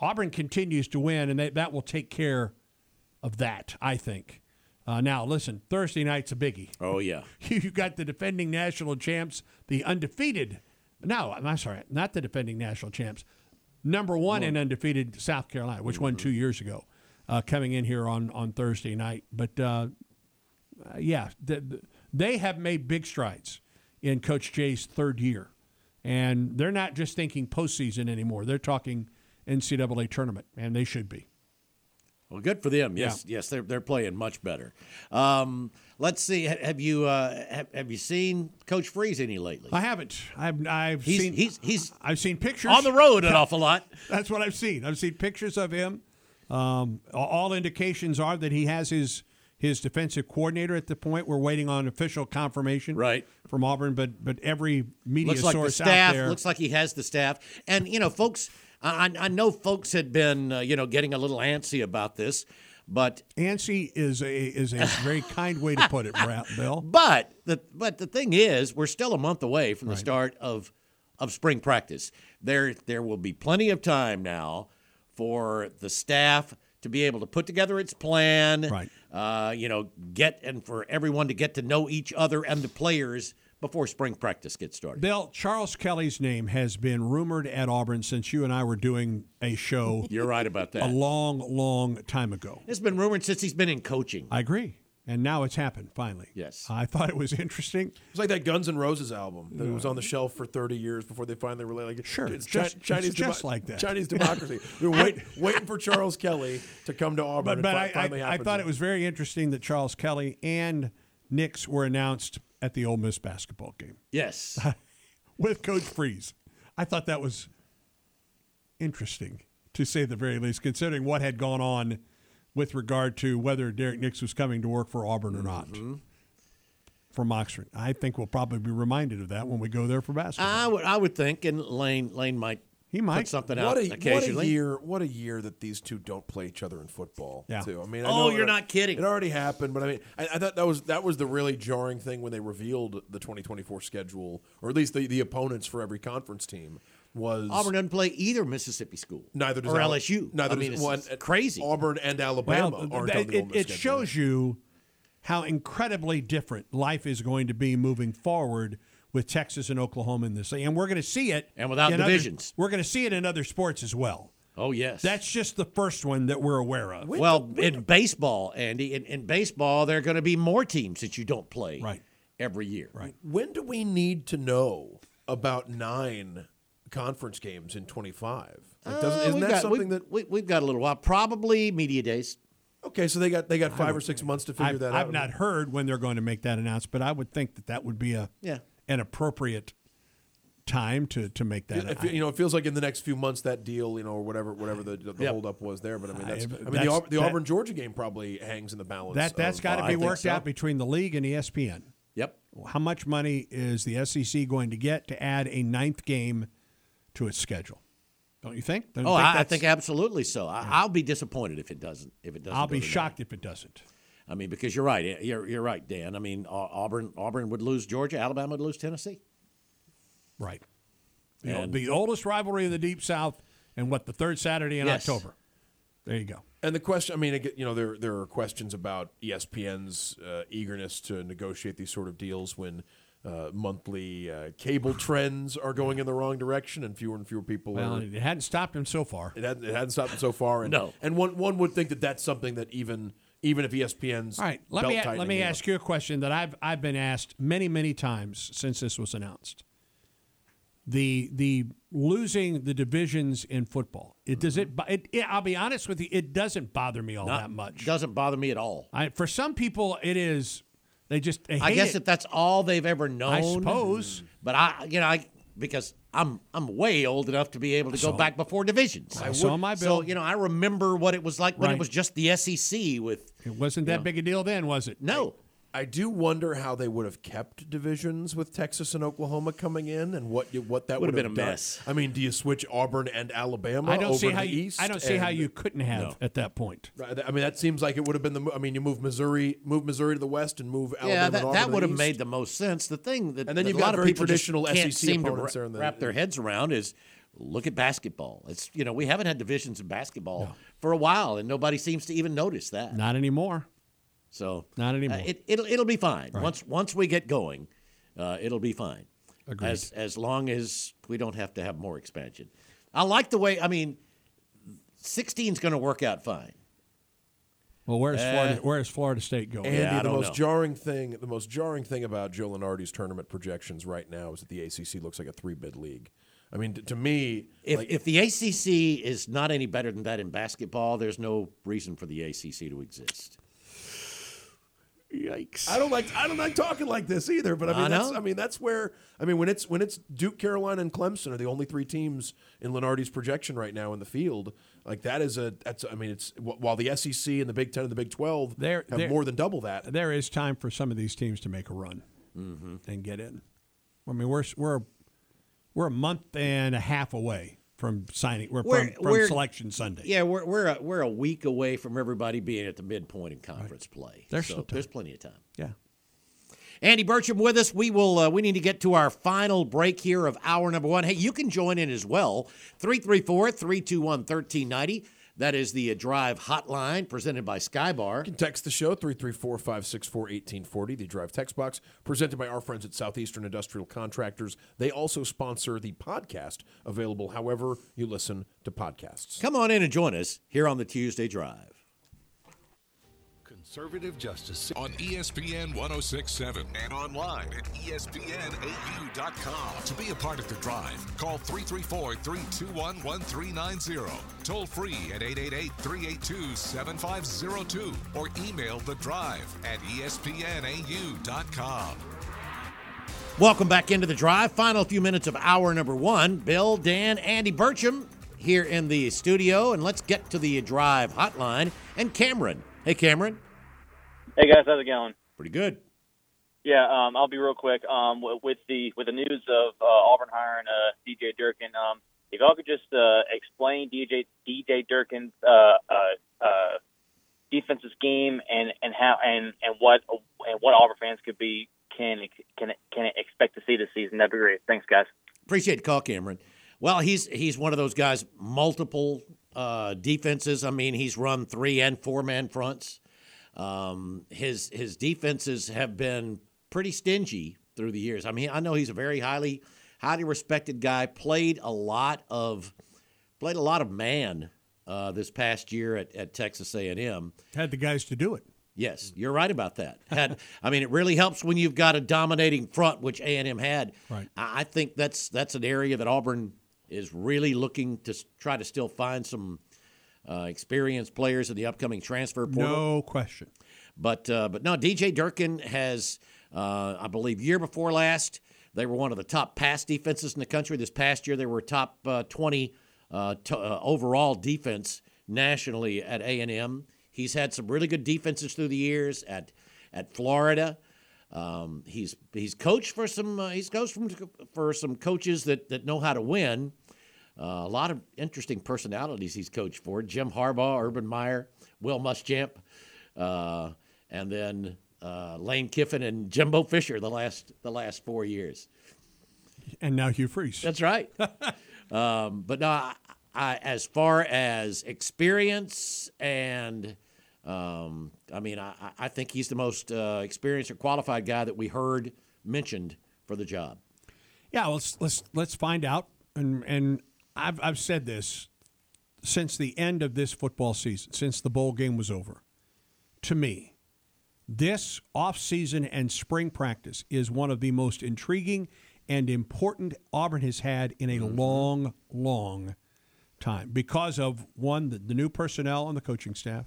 Auburn continues to win, and they, that will take care of that, I think. Uh, now, listen, Thursday night's a biggie. Oh yeah. you got the defending national champs, the undefeated. No, I'm sorry, not the defending national champs. Number one and undefeated South Carolina, which won two years ago, uh, coming in here on on Thursday night. But uh, uh, yeah, th- th- they have made big strides in Coach Jay's third year, and they're not just thinking postseason anymore. They're talking NCAA tournament, and they should be. Well, good for them. Yes, yes, they're they're playing much better. Um, let's see. Have you uh, have, have you seen Coach Freeze any lately? I haven't. I've I've He's seen he's he's I've seen pictures on the road an awful lot. That's what I've seen. I've seen pictures of him. Um, all indications are that he has his his defensive coordinator at the point. We're waiting on official confirmation Right. from Auburn, but but every media looks like the source staff out there. looks like he has the staff and you know folks i, I- know folks had been uh, you know getting a little antsy about this but Antsy is a is a very kind way to put it, Bill. but the but the thing is we're still a month away from the start of of spring practice there there will be plenty of time now for the staff to be able to put together its plan Right. uh, you know get and for everyone to get to know each other and the players before spring practice gets started Bill, Charles Kelly's name has been rumored at Auburn since you and I were doing a show you're right about that a long, long time ago. It's been rumored since he's been in coaching. I agree. And now it's happened finally. Yes. I thought it was interesting. It's like that Guns N' Roses album that was on the shelf for 30 years before they finally released. Like, Sure, it's it's just- Chi- Chinese it's just like that. Chinese democracy. we were wait, waiting for Charles Kelly to come to Auburn. But, but fi- I, finally I, I happened. thought it was very interesting that Charles Kelly and Nix were announced at the Ole Miss basketball game Yes. with Coach Freeze. I thought that was interesting, to say the very least, considering what had gone on with regard to whether Derek Nix was coming to work for Auburn or not. Mm-hmm. From Oxford, I think we'll probably be reminded of that when we go there for basketball. I would I would think, and Lane Lane might He might. put something what out a, occasionally. What a year! What a year that these two don't play each other in football. Yeah. Too. I mean, I Oh, know you're it- not kidding. It already happened, but I mean, I, I thought that was that was the really jarring thing when they revealed the 2024 schedule, or at least the, the opponents for every conference team was Auburn doesn't play either Mississippi school. Neither does or Al- LSU. Neither I mean, does it's, one, crazy. Auburn and Alabama Well, aren't th- on the it, it shows you how incredibly different life is going to be moving forward with Texas and Oklahoma in this thing. And we're going to see it. And without in other- divisions. we're going to see it in other sports as well. oh yes. That's just the first one that we're aware of. well in baseball, Andy. In, in baseball, there are going to be more teams that you don't play Right. every year. Right. When do we need to know about nine conference games in 25? Like, doesn't, Uh, isn't we've that got, something we, that? we, we've got a little while. Probably media days. Okay, so they got they got five or six months to figure I've, that out. I've not heard when they're going to make that announcement, but I would think that that would be a Yeah. An appropriate time to, to make that. It, you know, it feels like in the next few months that deal, you know, or whatever, whatever the, the Yep. holdup was there. But I mean, that's, I I- mean, that's- the, the that- Auburn Georgia game probably hangs in the balance. that that's of- got to uh, be think worked so. out between the league and E ESPN. Yep. How much money is the SEC going to get to add a ninth game to its schedule? Don't you think? Don't you Oh, I, I think absolutely so. I, I'll be disappointed if it doesn't. If it doesn't. I'll be to nine. shocked if it doesn't. I mean, because you're right. You're, you're right, Dan. I mean, Auburn Auburn would lose Georgia. Alabama would lose Tennessee. Right. You know, And- the oldest rivalry of the Deep South, and what the third Saturday in Yes. October. There you go. And the question, I mean, you know, there there are questions about ESPN's uh, eagerness to negotiate these sort of deals when uh, monthly uh, cable trends are going in the wrong direction, and fewer and fewer people Well, are. it hadn't stopped him so far. It hadn't, it hadn't stopped them so far, and No. and one one would think that that's something that even even if ESPN's All right, let me let me ask you a question that I've I've been asked many many times since this was announced. The the losing the divisions in football. It does it, mm-hmm. bo- it, it I'll be honest with you, it doesn't bother me all Not- that much. Doesn't bother me at all. I, for some people, it is. They just they I guess it. if that's all they've ever known, I suppose. But I, you know, I because I'm I'm way old enough to be able to go back before divisions. I saw my bill. So you know, I remember what it was like when Right. it was just the SEC with It wasn't that big a deal then, was it? no. I do wonder how they would have kept divisions with Texas and Oklahoma coming in, and what what that would Would've have been a done. mess. I mean, do you switch Auburn and Alabama I don't over see how the you. East? I don't see how you couldn't have No. at that point. Right, I mean, that seems like it would have been the. I mean, you move Missouri, move Missouri to the west, and move Alabama. Yeah, and that, Auburn that would have made the most sense. The thing that And then that you've a got lot of very people just traditional can't SEC seem to opponents wra- there in the- wrap their heads around is look at basketball. It's you know we haven't had divisions in basketball for a while, and nobody seems to even notice that. Not anymore. So Not anymore. uh, it, it'll it'll be fine once once we get going. Uh, it'll be fine. Agreed. As as long as we don't have to have more expansion. I like the way. I mean, 16 is going to work out fine. Well, where's Florida? Uh, Where's Florida State going? Andy, I the don't most know. jarring thing, the most jarring thing about Joe Lunardi's tournament projections right now is that the ACC looks like a three-bid league. I mean, to me, If, like, if the ACC is not any better than that in basketball, there's no reason for the ACC to exist. Yikes! I don't like I don't like talking like this either. But I mean, I that's, know. I mean that's where I mean when it's when it's Duke, Carolina, and Clemson are the only three teams in Lunardi's projection right now in the field. Like that is a that's I mean it's while the SEC and the Big Ten and the Big Twelve They're- have they're- more than double that. there is time for some of these teams to make a run mm-hmm. and get in. I mean, we're we're we're a month and a half away from signing. We're, We're- from, from we're- selection Sunday. Yeah, we're we're a, we're a week away from everybody being at the midpoint in conference play. There's so there's plenty of time. Yeah. Andy Burcham with us. We will. Uh, we need to get to our final break here of hour number one. Hey, you can join in as well. 334-321-1390. That is the Drive Hotline presented by Skybar. You can text the show 334-564-1840, the drive text box, presented by our friends at Southeastern Industrial Contractors. They also sponsor the podcast, available however you listen to podcasts. Come on in and join us here on the Tuesday Drive. Conservative Justice on ESPN 1067 and online at ESPNAU.com. To be a part of the drive, call 334 321 1390. Toll free at 888 382 7502 or email the drive at ESPNAU.com. Welcome back into the drive. Final few minutes of hour number one. Bill, Dan, Andy Burcham here in the studio, and let's get to the drive hotline. And Cameron. Hey, Cameron. Hey guys, how's it going? Pretty good. Yeah, um, I'll be real quick. Um, with the with the news of uh, Auburn hiring uh, DJ Durkin, um, if y'all could just uh, explain DJ DJ Durkin's uh, uh, uh, defensive scheme and, and how and, and what and what Auburn fans could be can can can expect to see this season. That'd be great. Thanks, guys. Appreciate the call, Cameron. Well, he's he's one of those guys, multiple uh, defenses. I mean, he's run three and four man fronts. Um, his his defenses have been pretty stingy through the years. I mean, I know he's a very highly highly respected guy. Played a lot of played a lot of man uh, this past year at, at Texas A and M. Had the guys to do it. Yes, you're right about that. Had I mean, it really helps when you've got a dominating front, which A and M had. Right. I I think that's that's an area that Auburn is really looking to try to still find some uh, experienced players in the upcoming transfer portal. No question. But uh, but no, DJ Durkin has, uh, I believe, year before last, they were one of the top pass defenses in the country. This past year, they were top uh, twenty uh, to, uh, overall defense nationally at A and M. He's had some really good defenses through the years at at Florida. Um, he's he's coached for some uh, he's coached from, for some coaches that that know how to win. Uh, a lot of interesting personalities he's coached for: Jim Harbaugh, Urban Meyer, Will Muschamp, uh, and then uh, Lane Kiffin and Jimbo Fisher the last the last four years. And now Hugh Freeze. That's right. um, but no, I, I, as far as experience and um, I mean, I, I- I think he's the most uh, experienced or qualified guy that we heard mentioned for the job. Yeah, let's let's let's find out. And and I've I've said this since the end of this football season, since the bowl game was over. To me, this offseason and spring practice is one of the most intriguing and important Auburn has had in a mm-hmm. long, long time because of one, the, the new personnel on the coaching staff,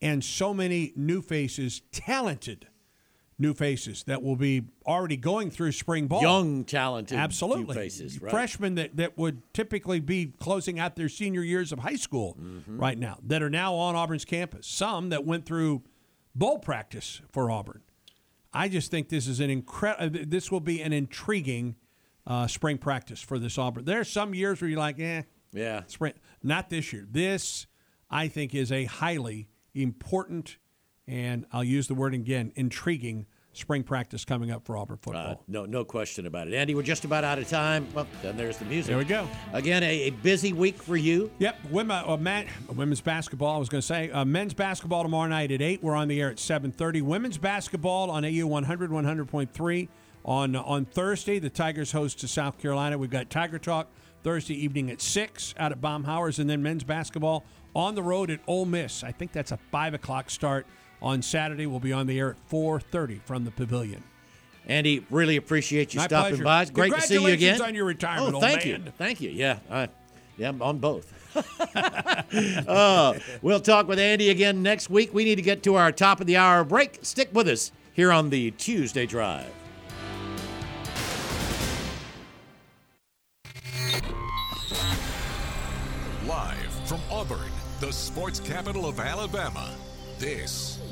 and so many new faces, talented new faces that will be already going through spring ball. Young, talented, Absolutely. faces, right? Freshmen that, that would typically be closing out their senior years of high school Mm-hmm. right now that are now on Auburn's campus. Some that went through bowl practice for Auburn. I just think this is an incredible. This will be an intriguing uh, spring practice for this Auburn. There are some years where you're like, eh, Yeah. spring. Not this year. This, I think, is a highly important and I'll use the word again, intriguing spring practice coming up for Auburn football. Uh, no, no question about it. Andy, we're just about out of time. Well, then there's the music. There we go. Again, a, a busy week for you. Yep, women, uh, man, women's basketball. I was going to say uh, men's basketball tomorrow night at eight. We're on the air at seven thirty. Women's basketball on AU 100, 100.3 on on Thursday. The Tigers host to South Carolina. We've got Tiger Talk Thursday evening at six out at Baumhower's, and then men's basketball on the road at Ole Miss. I think that's a five o'clock start on Saturday. We'll be on the air at four thirty from the Pavilion. Andy, really appreciate you My stopping pleasure. by. It's great to see you again. on your retirement, Oh, old thank man. you, thank you. Yeah, I, yeah, I'm on both. uh, we'll talk with Andy again next week. We need to get to our top of the hour break. Stick with us here on the Tuesday Drive. Live from Auburn, the sports capital of Alabama, this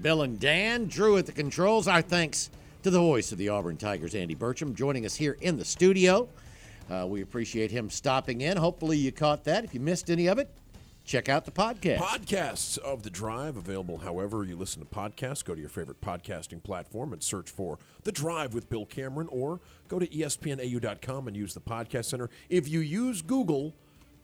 Bill and Dan, Drew at the controls. Our thanks to the voice of the Auburn Tigers, Andy Burcham, joining us here in the studio. Uh, we appreciate him stopping in. Hopefully, you caught that. If you missed any of it, check out the podcast. Podcasts of The Drive available however you listen to podcasts. Go to your favorite podcasting platform and search for The Drive with Bill Cameron or go to ESPNAU.com and use the podcast center. If you use Google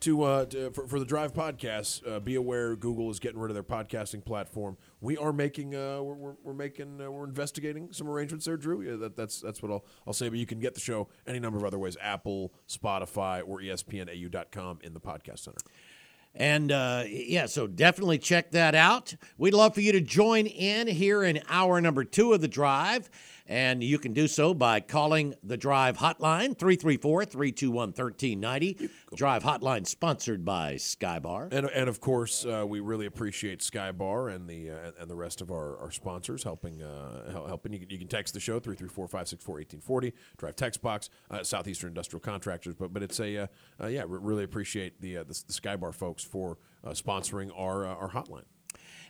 to, uh, to for, for The Drive podcast, uh, be aware Google is getting rid of their podcasting platform. We are making uh, we're, we're, we're making uh, we're investigating some arrangements there, Drew. Yeah, that, that's that's what I'll I'll say. But you can get the show any number of other ways: Apple, Spotify, or ESPNAU.com in the podcast center. And uh, yeah, so definitely check that out. We'd love for you to join in here in hour number two of the drive. And you can do so by calling the Drive Hotline, 334 321 1390. Drive Hotline sponsored by Skybar. And, and of course, uh, we really appreciate Skybar and the uh, and the rest of our, our sponsors helping uh, helping. You can, you can text the show 334-564-1840, drive text box, uh, Southeastern Industrial Contractors. But but it's a uh, uh, yeah, re- really appreciate the, the the Skybar folks for sponsoring our our hotline.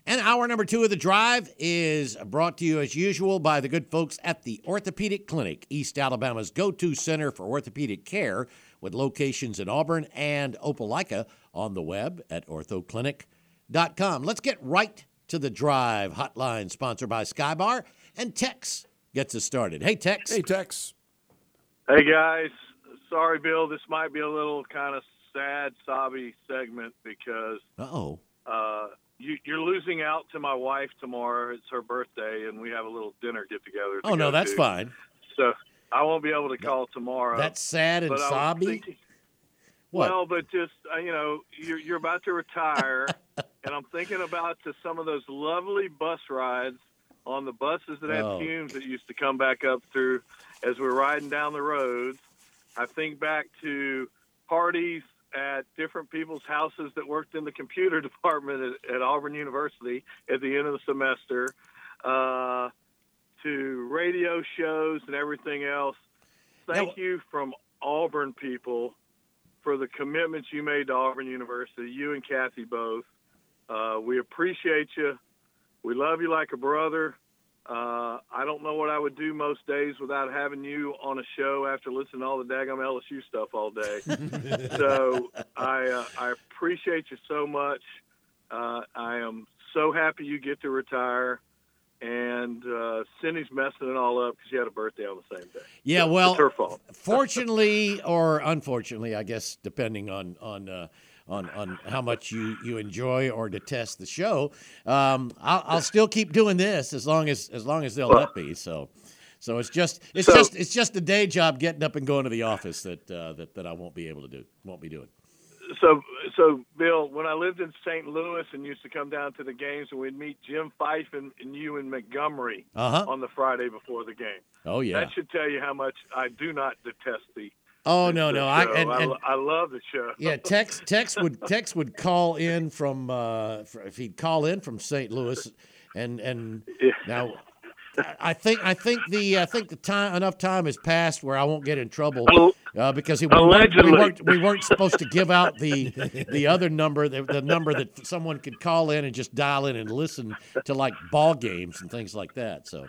And hour number two of the drive is brought to you as usual by the good folks at the Orthopedic Clinic, East Alabama's go to center for orthopedic care, with locations in Auburn and Opelika on the web at orthoclinic.com. Let's get right to the drive hotline sponsored by Skybar, and Tex gets us started. Hey, Tex. Hey, Tex. Hey guys, sorry, Bill. This might be a little kind of sad, sobby segment because Uh oh. uh, you, you're losing out to my wife tomorrow. It's her birthday, and we have a little dinner get together. Oh, no, that's fine. So I won't be able to call tomorrow. That's sad and but I was sobby. What? Well, but just uh, you know, you're you're about to retire, and I'm thinking about to some of those lovely bus rides on the buses that had Oh. fumes that used to come back up through as we're riding down the roads. I think back to parties at different people's houses that worked in the computer department at, at Auburn University at the end of the semester, uh, to radio shows and everything else. Thank Yeah, you from Auburn people for the commitments you made to Auburn University, you and Kathy both. Uh, we appreciate you. We love you like a brother. Uh, don't know what I would do most days without having you on a show after listening to all the daggum LSU stuff all day. so I uh, I appreciate you so much. Uh, I am so happy you get to retire. And uh, Cindy's messing it all up because she had a birthday on the same day. Yeah, well, it's her fault. fortunately or unfortunately, I guess depending on on uh, on on how much you you enjoy or detest the show, um, I'll, I'll still keep doing this as long as as long as they'll let me. So. So it's just it's So- just it's just a day job getting up and going to the office that uh, that that I won't be able to do won't be doing. so so Bill, when I lived in St. Louis and used to come down to the games, and we'd meet Jim Fyffe and, and you in Montgomery Uh huh. on the Friday before the game. Oh yeah. That should tell you how much I do not detest the. Oh no no I show. and, I, I love the show. yeah Tex Tex would Tex would call in from uh, if he'd call in from St. Louis, and and Yeah. now I think I think the I think the time enough time has passed where I won't get in trouble uh, because we weren't, we, weren't, we weren't supposed to give out the the other number the, the number that someone could call in and just dial in and listen to like ball games and things like that. So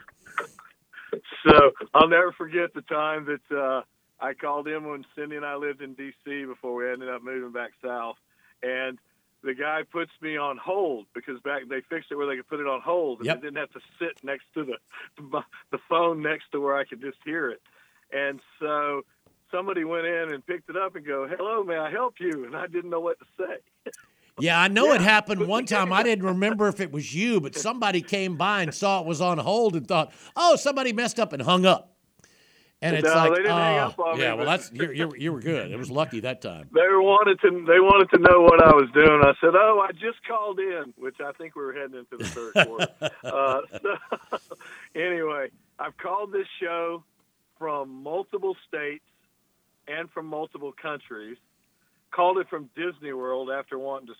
So I'll never forget the time that uh, I called in when Cindy and I lived in D.C. before we ended up moving back south, and the guy puts me on hold because back they fixed it where they could put it on hold, and Yep. I didn't have to sit next to the the phone next to where I could just hear it, and so somebody went in and picked it up and go, "Hello, may I help you?" And I didn't know what to say. yeah, I know it happened one time. I didn't remember if it was you, but somebody came by and saw it was on hold and thought, "Oh, somebody messed up and hung up." And it's No, like, they didn't hang oh, up on me, yeah, well, that's you you you were good. It was lucky that time. They wanted to they wanted to know what I was doing. I said, "Oh, I just called in," which I think we were heading into the third quarter. uh, so, anyway, I've called this show from multiple states and from multiple countries. Called it from Disney World after wanting to s-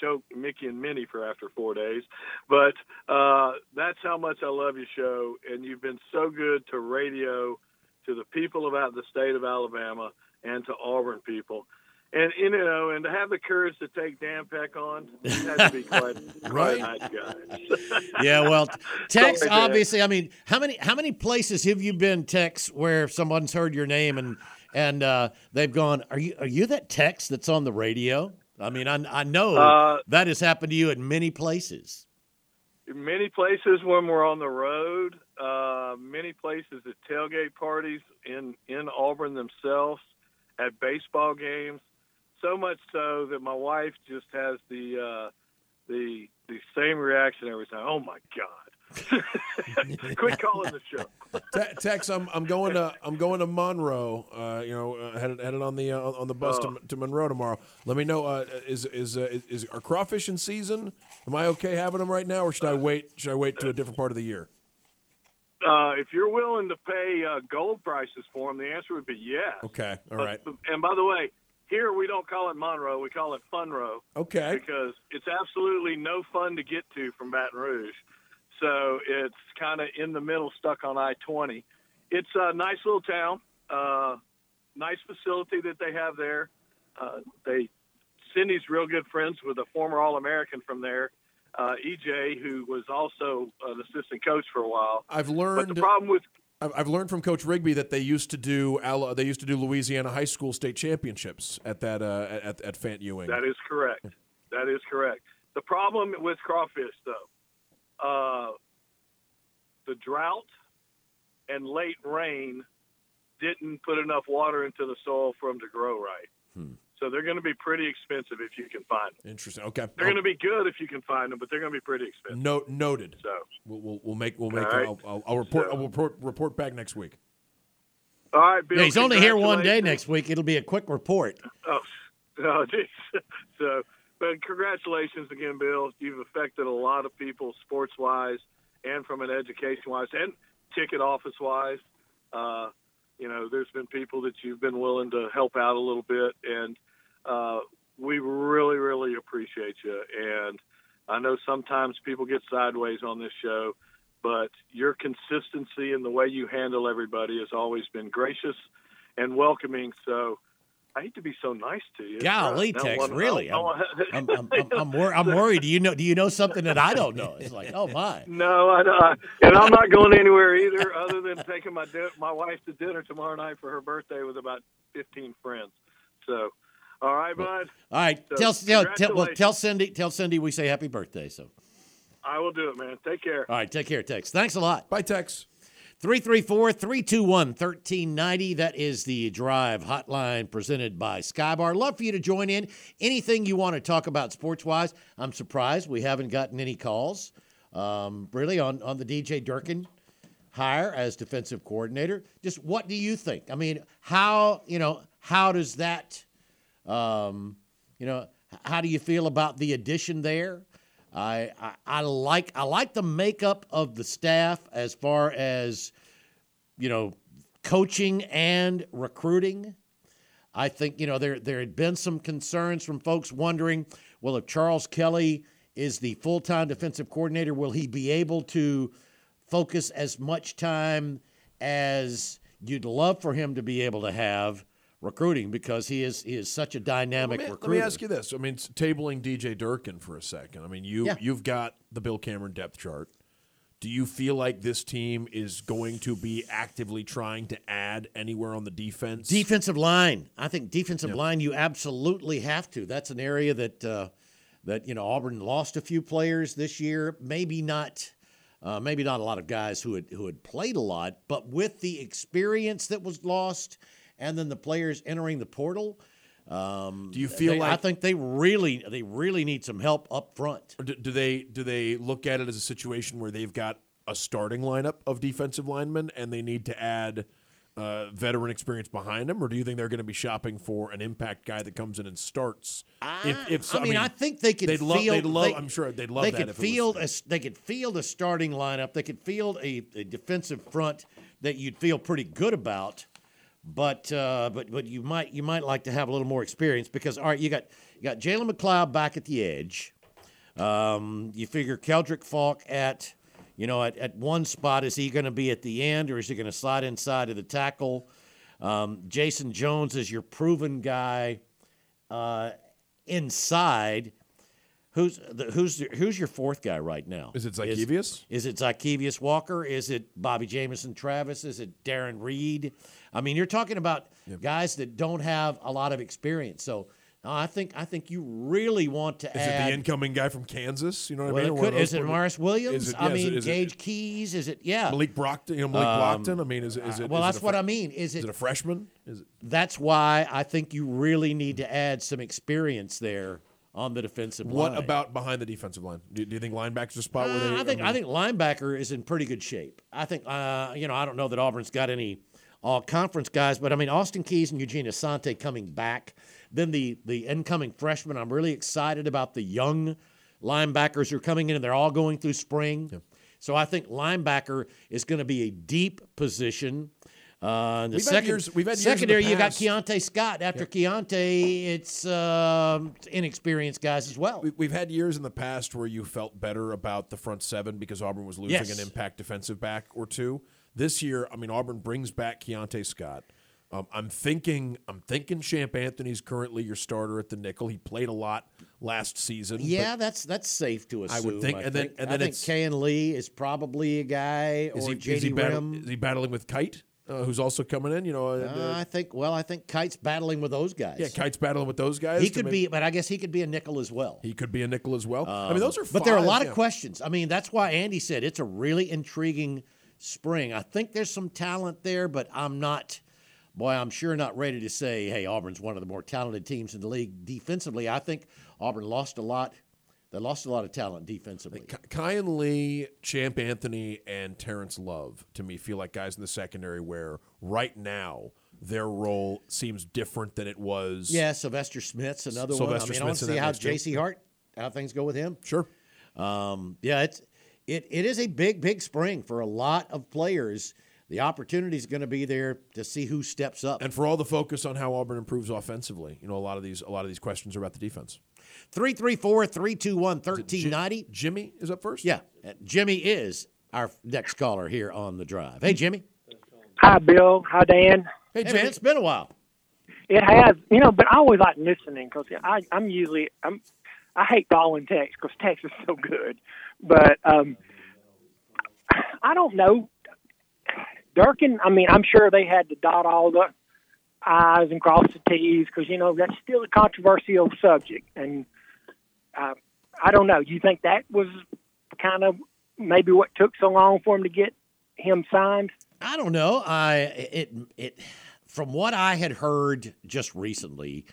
choke Mickey and Minnie for after four days, but uh, that's how much I love your show, and you've been so good to radio, to the people about the state of Alabama, and to Auburn people. And you know, and to have the courage to take Dan Peck on, to be quite, quite Right. a nice guy. Yeah, well, Tex. Sorry, Obviously, I mean, how many how many places have you been, Tex, where someone's heard your name and and uh, they've gone, "Are you are you that Tex that's on the radio?" I mean, I I know Uh, that has happened to you in many places. many places when we're on the road, uh, many places at tailgate parties in in Auburn themselves, at baseball games. So much so that my wife just has the uh, the the same reaction every time. Oh my god! Quit calling the show. Te- Tex, I'm I'm going to I'm going to Monroe. Uh, you know, uh, headed headed on the uh, on the bus Oh. to, to Monroe tomorrow. Let me know. Uh, is is, uh, is are crawfish in season? Am I okay having them right now, or should I wait? Should I wait to a different part of the year? Uh, if you're willing to pay uh, gold prices for them, the answer would be yes. Okay, all right. But- And by the way, here we don't call it Monroe; we call it Funroe. Okay, because it's absolutely no fun to get to from Baton Rouge. So it's kind of in the middle, stuck on I 20. It's a nice little town, uh, nice facility that they have there. Uh, they Cindy's real good friends with a former All American from there, uh, EJ, who was also an assistant coach for a while. I've learned But the problem with I've I've learned from Coach Rigby that they used to do they used to do Louisiana high school state championships at that uh, at at Fant Ewing. That is correct. That is correct. The problem with crawfish, though, uh, the drought and late rain didn't put enough water into the soil for them to grow right. Hmm. So they're going to be pretty expensive if you can find them. Interesting. Okay, They're going to be good if you can find them, but they're going to be pretty expensive. Note noted. So, We'll, we'll, we'll make we'll make All right. I'll, I'll, I'll report So- I'll report report back next week. all right, Bill. Yeah, he's only here one day next week. It'll be a quick report. Oh, oh geez. So, but congratulations again, Bill. You've affected a lot of people sports wise and from an education wise and ticket office wise. Uh, you know, there's been people that you've been willing to help out a little bit, and uh, we really, really appreciate you. And I know sometimes people get sideways on this show, but your consistency and the way you handle everybody has always been gracious and welcoming. So I hate to be so nice to you. Golly, I Tex, wanna- I really? I'm I'm, I'm, I'm, wor- I'm worried. Do you know? Do you know something that I don't know? It's like, oh my. No, I don't. And I'm not going anywhere either, other than taking my di- my wife to dinner tomorrow night for her birthday with about 15 friends. So, all right, bud. All right, So, tell, tell, tell, well, tell Cindy, tell Cindy we say happy birthday. So, I will do it, man. Take care. all right, take care, Tex. Thanks a lot. Bye, Tex. 334 321 1390. That is the drive hotline presented by Skybar. Love for you to join in. Anything you want to talk about sports wise. I'm surprised we haven't gotten any calls um, really on, on the DJ Durkin hire as defensive coordinator. Just what do you think? I mean, how, you know, how does that, um, you know, how do you feel about the addition there? I, I I like I like the makeup of the staff as far as you know coaching and recruiting. I think you know there there had been some concerns from folks wondering, well, if Charles Kelly is the full time defensive coordinator, will he be able to focus as much time as you'd love for him to be able to have recruiting because he is he is such a dynamic Let me, recruiter. let me ask you this. I mean, tabling DJ Durkin for a second. I mean, you Yeah. you've got the Bill Cameron depth chart. Do you feel like this team is going to be actively trying to add anywhere on the defense? Defensive line. I think defensive line. You absolutely have to. That's an area that uh, that you know Auburn lost a few players this year. Maybe not. Uh, maybe not a lot of guys who had who had played a lot, but with the experience that was lost, and then the players entering the portal, um, Do you feel they- I think they really they really need some help up front. Do, do they do they look at it as a situation where they've got a starting lineup of defensive linemen and they need to add uh, veteran experience behind them, or do you think they're going to be shopping for an impact guy that comes in and starts? if, if so- I mean, I think they could they'd love. They'd love. they- I'm sure they'd love they that. could if it was- field a they could field a starting lineup. They could field a, a defensive front that you'd feel pretty good about. But uh, but but you might you might like to have a little more experience because all right, you got you got Jalen McLeod back at the edge. Um, you figure Keldric Faulk at you know at, at one spot is he going to be at the end or is he going to slide inside of the tackle? Um, Jayson Jones is your proven guy uh, inside. Who's the, who's the, who's your fourth guy right now? Is it Zykeivous? Is, it Zykeivous Walker? Is it Bobby Jamison Travis? Is it Darren Reed? I mean, you're talking about guys that don't have a lot of experience. So no, I think I think you really want to Is it the incoming guy from Kansas? You know what well, I mean? One could, is it? Morris Williams? Is it- I yeah, it- mean, it Gage Keys. Is it? Yeah. Malik Blocton. You know, Malik Blocton. I mean, is it? Is it well, is it that's what I mean. Is Is it? it a freshman? Is it? that's why I think you really need to add some experience there on the defensive What line. What about behind the defensive line? Do, do you think linebackers a spot where Uh, they? I think I, mean, think linebacker is in pretty good shape. I think uh, you know I don't know that Auburn's got any all conference guys, but I mean Austin Keys and Eugene Asante coming back. Then the the incoming freshmen. I'm really excited about the young linebackers who are coming in, and they're all going through spring. So I think linebacker is going to be a deep position. Uh, the We've had second, years- we've had secondary, you got Keionte Scott. After Keionte, it's um inexperienced guys as well. We, we've had years in the past where you felt better about the front seven because Auburn was losing Yes. an impact defensive back or two. This year, I mean, Auburn brings back Keionte Scott. Um, I'm thinking, I'm thinking Champ Anthony's currently your starter at the nickel. He played a lot last season. Yeah, that's that's safe to assume. I would think- and then- and I then think it's- Kayin Lee is probably a guy, is or he, JD is, he battle- is he battling with Kite, uh, who's also coming in? You know, uh, Uh, I think. Well, I think Kite's battling with those guys. yeah, Kite's battling with those guys. he could maybe- be, but I guess he could be a nickel as well. He could be a nickel as well. I mean, those are. but there are a lot of questions. I mean, that's why Andy said it's a really intriguing spring. I think there's some talent there, but I'm not. Boy, I'm sure not ready to say, hey, Auburn's one of the more talented teams in the league defensively. I think Auburn lost a lot. They lost a lot of talent defensively. Kayin Lee, Champ Anthony, and Terrence Love to me feel like guys in the secondary where right now their role seems different than it was. Yeah, Sylvester Smith's another Sylvester one. I mean, I want Smith's to see how. J.C. Hart, how things go with him. Sure. Um, yeah, it's it, it is a big, big spring for a lot of players. The opportunity is going to be there to see who steps up. And for all the focus on how Auburn improves offensively, you know, a lot of these a lot of these questions are about the defense. 334 321 1390. Jimmy is up first. Yeah, uh, Jimmy is our next caller here on the drive. Hey, Jimmy. Hi, Bill. Hi, Dan. Hey, Hey, Jimmy. man, it's been a while. It has, you know, but I always like listening because I'm usually I'm I hate calling text because text is so good, but um, I don't know. Durkin, I mean, I'm sure they had to dot all the I's and cross the T's because you know that's still a controversial subject, and uh, I don't know. Do you think that was kind of maybe what took so long for him to get him signed? I don't know. I it it from what I had heard just recently,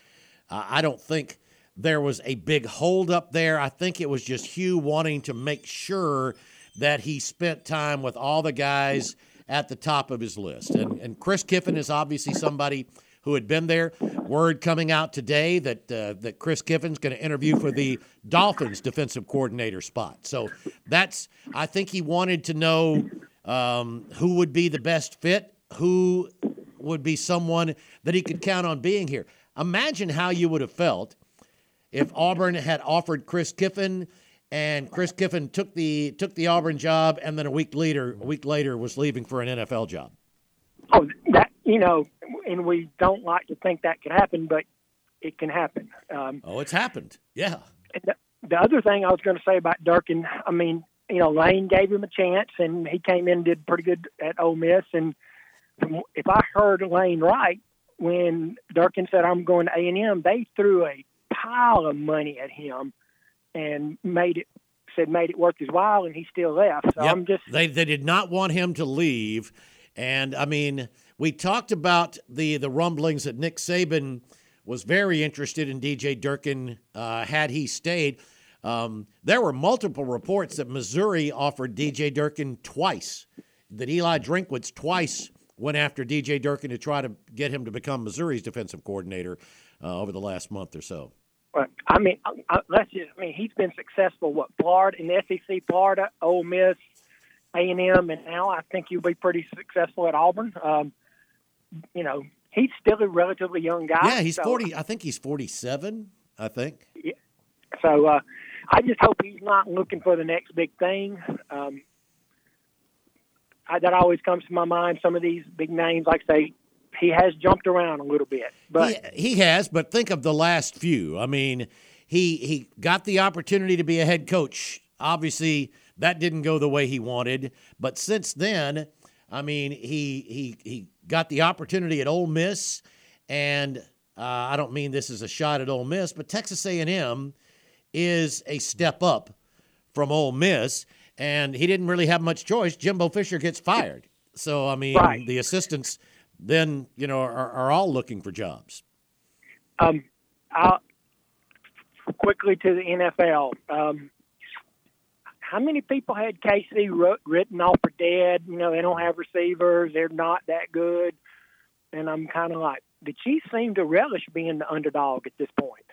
uh, I don't think there was a big holdup there. I think it was just Hugh wanting to make sure that he spent time with all the guys at the top of his list. And and Chris Kiffin is obviously somebody who had been there. Word coming out today that uh, that Chris Kiffin's going to interview for the Dolphins defensive coordinator spot. So that's I think he wanted to know um, who would be the best fit, who would be someone that he could count on being here. Imagine how you would have felt if Auburn had offered Chris Kiffin and Chris Kiffin took the took the Auburn job, and then a week later, a week later, was leaving for an NFL job. Oh, that you know, and we don't like to think that could happen, but it can happen. Um, Oh, it's happened. Yeah. and the, the other thing I was going to say about Durkin, I mean, you know, Lane gave him a chance, and he came in and did pretty good at Ole Miss. And if I heard Lane right, when Durkin said I'm going to A and M, they threw a pile of money at him and made it said made it worth his while, and he still left. So Yep. I'm just they they did not want him to leave, and I mean we talked about the the rumblings that Nick Saban was very interested in DJ Durkin uh, had he stayed. Um, there were multiple reports that Missouri offered DJ Durkin twice, that Eli Drinkwitz twice went after DJ Durkin to try to get him to become Missouri's defensive coordinator uh, over the last month or so. I mean, I, I, let's just. I mean, he's been successful. What Florida in the SEC, Florida, Ole Miss, A and M, and now I think he'll be pretty successful at Auburn. Um, you know, he's still a relatively young guy. Yeah, he's so- forty. I think he's forty-seven. I think. Yeah. So uh, I just hope he's not looking for the next big thing. Um, I, that always comes to my mind. Some of these big names, like say, he has jumped around a little bit, but he, he has, but think of the last few. I mean, he he got the opportunity to be a head coach. Obviously, that didn't go the way he wanted. But since then, I mean, he he he got the opportunity at Ole Miss, and uh, I don't mean this is a shot at Ole Miss, but Texas A&M is a step up from Ole Miss, and he didn't really have much choice. Jimbo Fisher gets fired, so I mean, Right. the assistants then you know are, are all looking for jobs. um, I'll, quickly to the NFL. Um, how many people had KC written off for dead? You know, they don't have receivers. They're not that good. And I'm kind of like, the Chiefs seem to relish being the underdog at this point.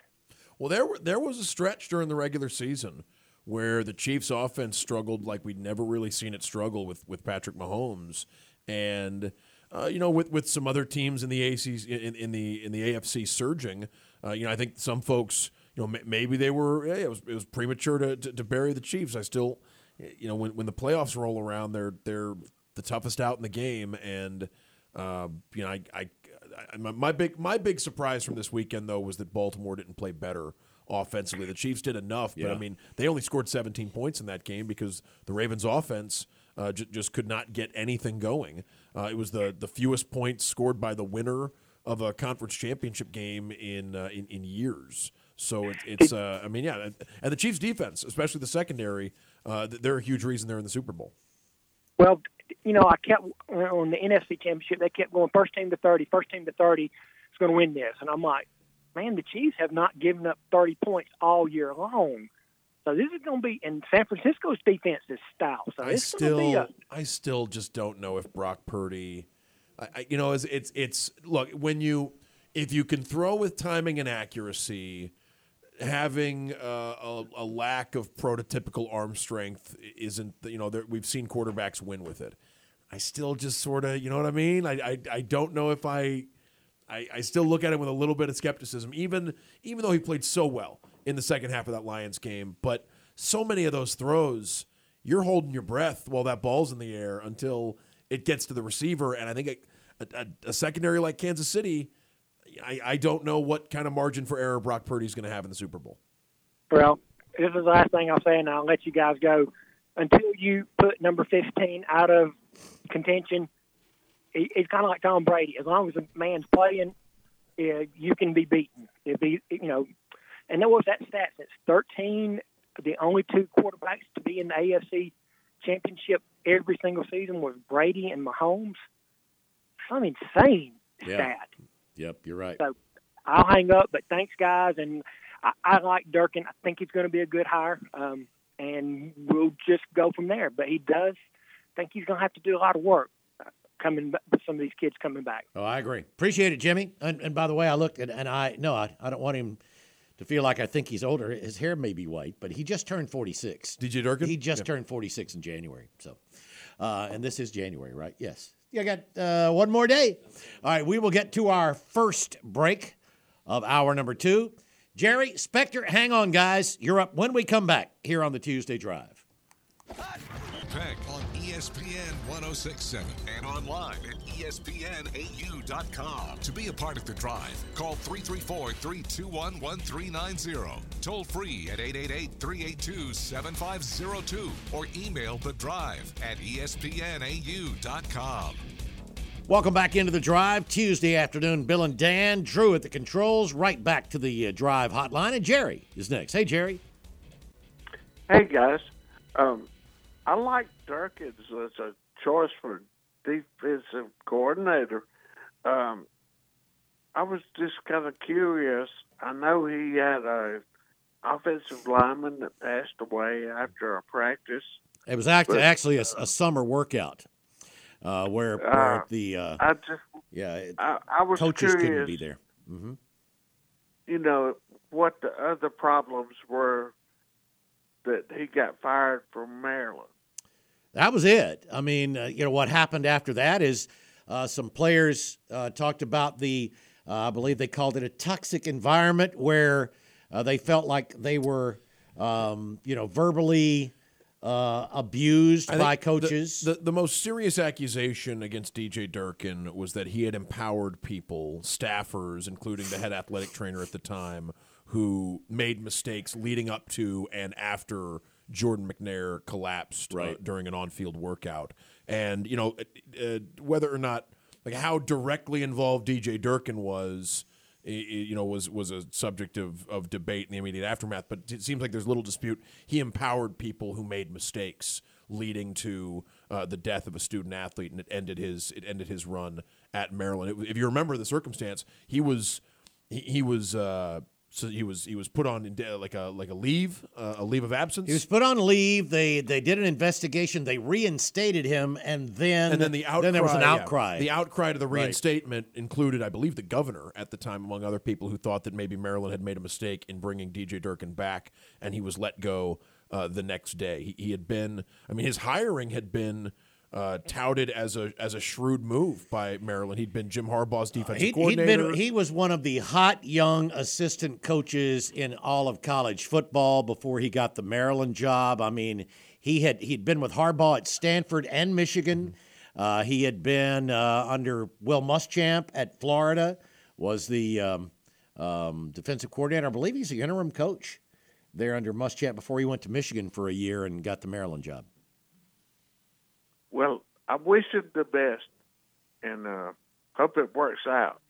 Well, there were, there was a stretch during the regular season where the Chiefs' offense struggled like we'd never really seen it struggle with with Patrick Mahomes, and uh, you know with with some other teams in the ACs in, in the in the AFC surging. Uh, you know, I think some folks, you know, m- maybe they were yeah, it was it was premature to, to, to bury the Chiefs. I still, you know, when when the playoffs roll around, they're they're the toughest out in the game, and uh, you know, I, I, I my, my big my big surprise from this weekend though was that Baltimore didn't play better offensively. The Chiefs did enough, but I mean, they only scored 17 points in that game because the Ravens' offense uh, j- just could not get anything going. Uh, it was the the fewest points scored by the winner of a conference championship game in uh, in, in years. So it, it's uh, I mean yeah, and- the Chiefs' defense, especially the secondary, uh, they're a huge reason they're in the Super Bowl. Well, you know, I kept on the NFC Championship. They kept going first team to thirty, first team to thirty is going to win this, and I'm like, man, the Chiefs have not given up thirty points all year long. So this is going to be, and San Francisco's defense is stout. So I still, a I still just don't know if Brock Purdy, I, I, you know, it's, it's it's look when you if you can throw with timing and accuracy, having uh, a, a lack of prototypical arm strength isn't you know there, we've seen quarterbacks win with it. I still just sort of you know what I mean. I, I I don't know if I. I, I still look at him with a little bit of skepticism, even even though he played so well in the second half of that Lions game. But so many of those throws, you're holding your breath while that ball's in the air until it gets to the receiver. And I think a, a, a secondary like Kansas City, I, I don't know what kind of margin for error Brock Purdy's going to have in the Super Bowl. Well, this is the last thing I'll say, and I'll let you guys go. Until you put number 15 out of contention, it- it's kind of like Tom Brady. As long as a man's playing, uh, you can be beaten. It be you know, and there was that stat that's 13, the only two quarterbacks to be in the AFC Championship every single season was Brady and Mahomes. Some insane Yeah. stat. Yep, you're right. So I'll hang up, but thanks, guys. And I, I like Durkin. I think he's going to be a good hire, um, and we'll just go from there. But he does think he's going to have to do a lot of work uh, coming back with some of these kids coming back. Oh, I agree. Appreciate it, Jimmy. And, and by the way, I looked and, and I no, I, I don't want him to feel like I think he's older. His hair may be white, but he just turned 46. Did DJ Durkin? He just Yeah. turned 46 in January. So, uh, and this is January, right? Yes. Yeah, I got uh, one more day. All right, we will get to our first break of hour number two. Jerry, Spectre, hang on, guys. You're up when we come back here on the Tuesday Drive. Peck on ESPN 1067 and online at ESPNAU.com. To be a part of the drive, call 334 321 1390. Toll free at 888 382 7502 or email the drive at ESPNAU.com. Welcome back into the drive Tuesday afternoon. Bill and Dan, Drew at the controls, right back to the uh, drive hotline, and Jerry is next. Hey, Jerry. Hey guys, um, I like Durkins as a choice for defensive coordinator. Um, I was just kind of curious. I know he had a offensive lineman that passed away after a practice. It was act- But, actually a, a summer workout uh, where, where Uh, the uh, I just, yeah it- I, I was coaches curious. couldn't be there. hmm You know what the other problems were that he got fired from Maryland. That was it. I mean, uh, you know, what happened after that is uh, some players uh, talked about the, uh, I believe they called it a toxic environment where uh, they felt like they were, um, you know, verbally uh, abused I by think the- coaches. The, the, most serious accusation against DJ Durkin was that he had empowered people, staffers, including the head athletic trainer at the time, who made mistakes leading up to and after Jordan McNair collapsed uh, during an on-field workout. And you know uh, uh, whether or not like how directly involved DJ Durkin was. You know, was was a subject of, of debate in the immediate aftermath, but it seems like there's little dispute. He empowered people who made mistakes, leading to uh, the death of a student athlete, and it ended his it ended his run at Maryland. It- if you remember the circumstance, he was he, he was uh, so he was he was put on like a like a leave uh, a leave of absence. he was put on leave. They they did an investigation. They reinstated him, and then and then the outcry, then there was an yeah. outcry. The outcry to the Right. reinstatement included, I believe, the governor at the time, among other people who thought that maybe Maryland had made a mistake in bringing DJ Durkin back, and he was let go uh, the next day. He, he had been, I mean, his hiring had been. Uh, touted as a as a shrewd move by Maryland. He'd been Jim Harbaugh's defensive He, he'd coordinator. been, he was one of the hot young assistant coaches in all of college football before he got the Maryland job. I mean, he had he'd been with Harbaugh at Stanford and Michigan. Uh, he had been uh, under Will Muschamp at Florida. Was the um, um, defensive coordinator. I believe he's the interim coach there under Muschamp before he went to Michigan for a year and got the Maryland job. Well, I wish him the best, and uh, hope it works out.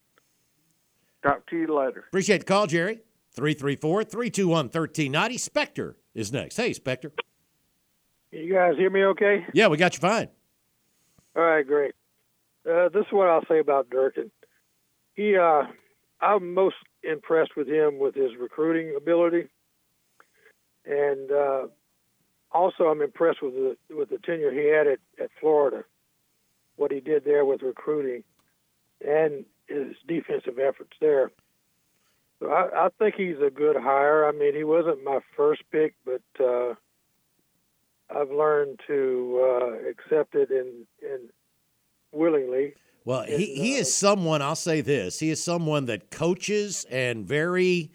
Talk to you later. Appreciate the call, Jerry. 334 321 1390. Spectre is next. Hey, Spectre. You guys hear me okay? Yeah, we got you fine. All right, great. Uh, this is what I'll say about Durkin. He, uh, I'm most impressed with him with his recruiting ability, and uh, also I'm impressed with the with the tenure he had at, at Florida, what he did there with recruiting, and his defensive efforts there. So I, I think he's a good hire. I mean, he wasn't my first pick, but uh, I've learned to uh, accept it and and willingly. Well, he, he is someone, I'll say this, he is someone that coaches and very,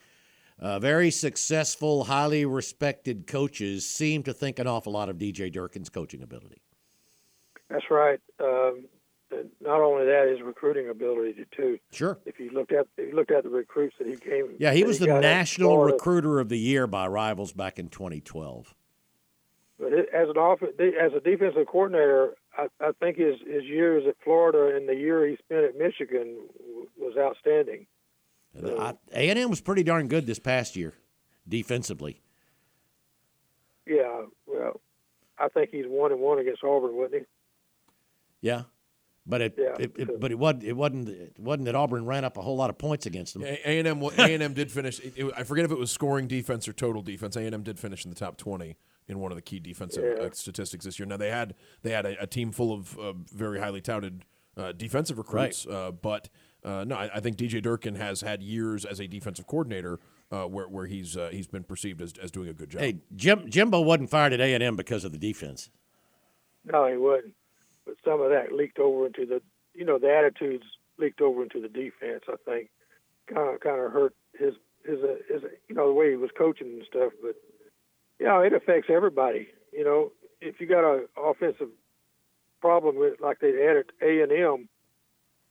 uh, very successful, highly respected coaches seem to think an awful lot of DJ Durkin's coaching ability. That's right. Um, not only that, his recruiting ability too. Sure. If you looked at if you looked at the recruits that he came. Yeah, he was the National Recruiter of the Year by Rivals back in 2012. But as an off as a defensive coordinator, I, I think his his years at Florida and the year he spent at Michigan was outstanding. A&M was pretty darn good this past year defensively. Yeah, well, I think he's one and one against Auburn, wasn't he? Yeah. But it, Yeah, it, it but it wasn't it wasn't it wasn't that Auburn ran up a whole lot of points against them. A and M. A and M did finish. It, it- I forget if it was scoring defense or total defense. A and M did finish in the top twenty in one of the key defensive Yeah. uh, statistics this year. Now they had they had a, a team full of uh, very highly touted uh, defensive recruits, uh, but uh, no, I, I think DJ Durkin has had years as a defensive coordinator uh, where where he's uh, he's been perceived as, as doing a good job. Hey, Jim Jimbo wasn't fired at A&M because of the defense. No, he wasn't. But some of that leaked over into the, you know, the attitudes leaked over into the defense. I think kind of kind of hurt his his uh, his you know the way he was coaching and stuff, but you know it affects everybody. You know, if you got an offensive problem with like they had at A and M,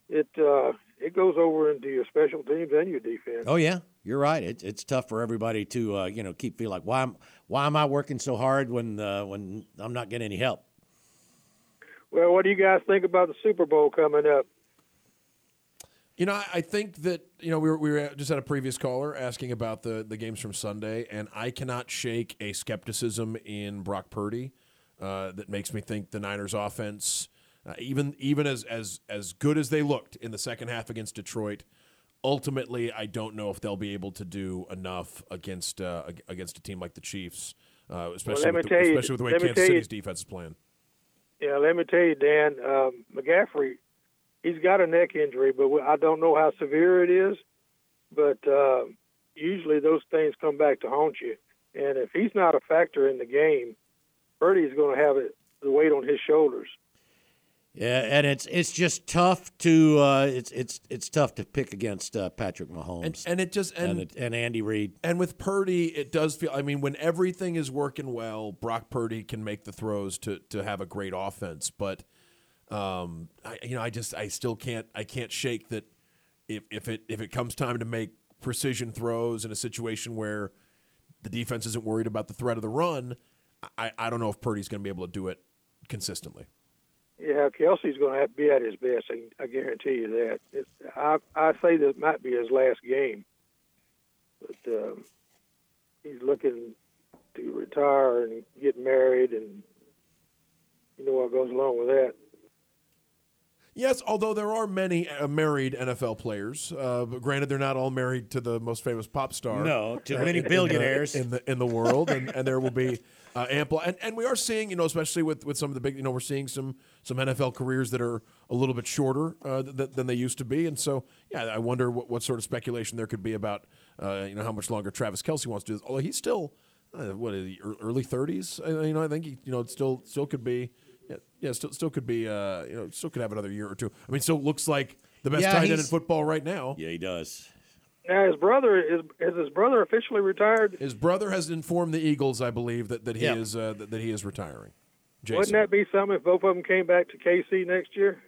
it uh, it goes over into your special teams and your defense. Oh yeah, you're right. It's it's tough for everybody to uh, you know keep feeling like why am why am I working so hard when uh, when I'm not getting any help. Well, what do you guys think about the Super Bowl coming up? You know, I think that you know we were, we were just had a previous caller asking about the the games from Sunday, and I cannot shake a skepticism in Brock Purdy uh, that makes me think the Niners' offense, uh, even even as as as good as they looked in the second half against Detroit, ultimately I don't know if they'll be able to do enough against uh, against a team like the Chiefs, uh, especially well, with the, you, especially with the way Kansas City's you, defense is playing. Yeah, let me tell you, Dan um, McCaffrey he's got a neck injury, but I don't know how severe it is. But uh, usually those things come back to haunt you. And if he's not a factor in the game, Purdy's going to have it the weight on his shoulders. Yeah, and it's it's just tough to uh, it's it's it's tough to pick against uh, Patrick Mahomes, and, and it just and, and, it, and Andy Reid, and with Purdy, it does feel. I mean, when everything is working well, Brock Purdy can make the throws to to have a great offense, but um, I, you know, I just I still can't I can't shake that if if it if it comes time to make precision throws in a situation where the defense isn't worried about the threat of the run, I, I don't know if Purdy's going to be able to do it consistently. Yeah, Kelce's going to have to be at his best. I, I guarantee you that. It's, I I say this might be his last game, but um, he's looking to retire and get married, and you know what goes along with that. Yes, although there are many uh, married NFL players. Uh, but granted, they're not all married to the most famous pop star. No, too many billionaires in the, in the, in the world, and, and there will be uh, ample. And, and we are seeing, you know, especially with, with some of the big, you know, we're seeing some some NFL careers that are a little bit shorter uh, th- than they used to be. And so, yeah, I wonder what, what sort of speculation there could be about, uh, you know, how much longer Travis Kelce wants to do this. Although he's still, uh, what, early 30s? You know, I think he, you know, it still still could be yeah, yeah, still still could be uh, you know, still could have another year or two. I mean, still looks like the best yeah, tight end in football right now. Yeah, he does. Now his brother is is his brother officially retired? His brother has informed the Eagles, I believe, that, that he yep. is uh, that, that, he is retiring. Jason. Wouldn't that be something if both of them came back to KC next year?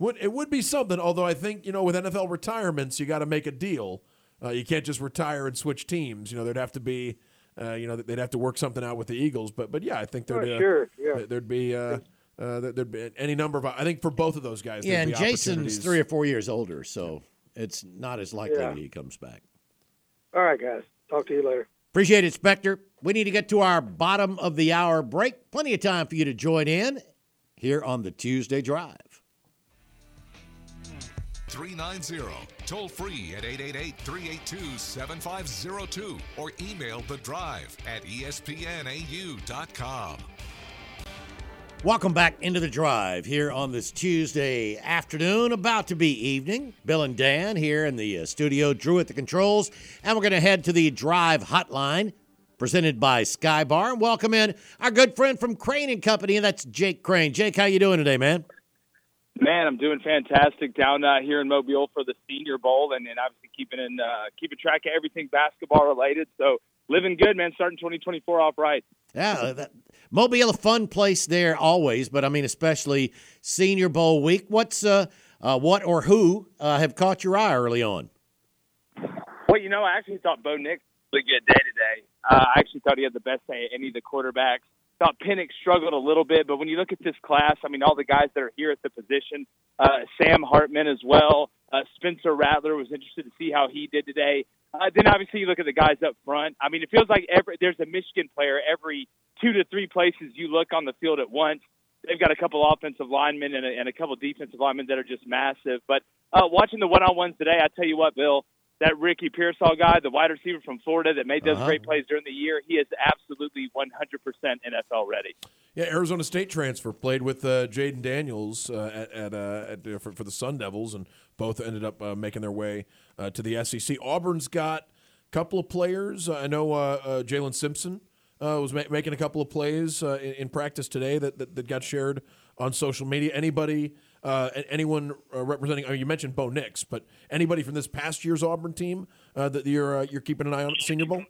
Would it would be something? Although I think you know with NFL retirements, you got to make a deal. Uh, you can't just retire and switch teams. You know, there'd have to be uh, you know, they'd have to work something out with the Eagles. But but yeah, I think there'd, oh, sure. yeah. there'd be uh, uh, there'd be any number of. I think for both of those guys. Yeah, and Jason's three or four years older, so it's not as likely yeah. that he comes back. All right, guys. Talk to you later. Appreciate it, Spectre. We need to get to our bottom of the hour break. Plenty of time for you to join in here on the Tuesday Drive. 390. Toll free at 888 382 7502 or email the drive at espnau.com. Welcome back into the drive here on this Tuesday afternoon, about to be evening. Bill and Dan here in the uh, studio, Drew at the controls, and we're going to head to the drive hotline presented by Skybar and welcome in our good friend from Crain and Company, and that's Jake Crain. Jake, how you doing today, man? Man, I'm doing fantastic down uh, here in Mobile for the Senior Bowl, and, and obviously keeping in uh, keeping track of everything basketball related. So living good, man. Starting 2024 off right. Yeah, that, Mobile a fun place there always, but I mean especially Senior Bowl week. What's uh, uh what or who uh, have caught your eye early on? Well, you know, I actually thought Bo Nix was a good day today. Uh, I actually thought he had the best day any of the quarterbacks thought Penix struggled a little bit, but when you look at this class, I mean, all the guys that are here at the position, uh, Sam Hartman as well, uh, Spencer Rattler was interested to see how he did today. Uh, then obviously you look at the guys up front. I mean, it feels like every there's a Michigan player every two to three places you look on the field at once. They've got a couple offensive linemen and a, and a couple defensive linemen that are just massive. But uh, watching the one-on-ones today, I tell you what, Bill, that Ricky Pearsall guy, the wide receiver from Florida that made those uh-huh. great plays during the year, he is absolutely 100% NFL ready. Yeah, Arizona State transfer played with uh, Jayden Daniels uh, at, at, uh, at uh, for, for, the Sun Devils, and both ended up uh, making their way uh, to the SEC. Auburn's got a couple of players. I know Jaylin Simpson was ma- making a couple of plays in, in, practice today that, that, that got shared on social media? Anybody, uh, anyone uh, representing? I mean, you mentioned Bo Nix, but anybody from this past year's Auburn team uh, that you're uh, you're keeping an eye on at Senior Bowl?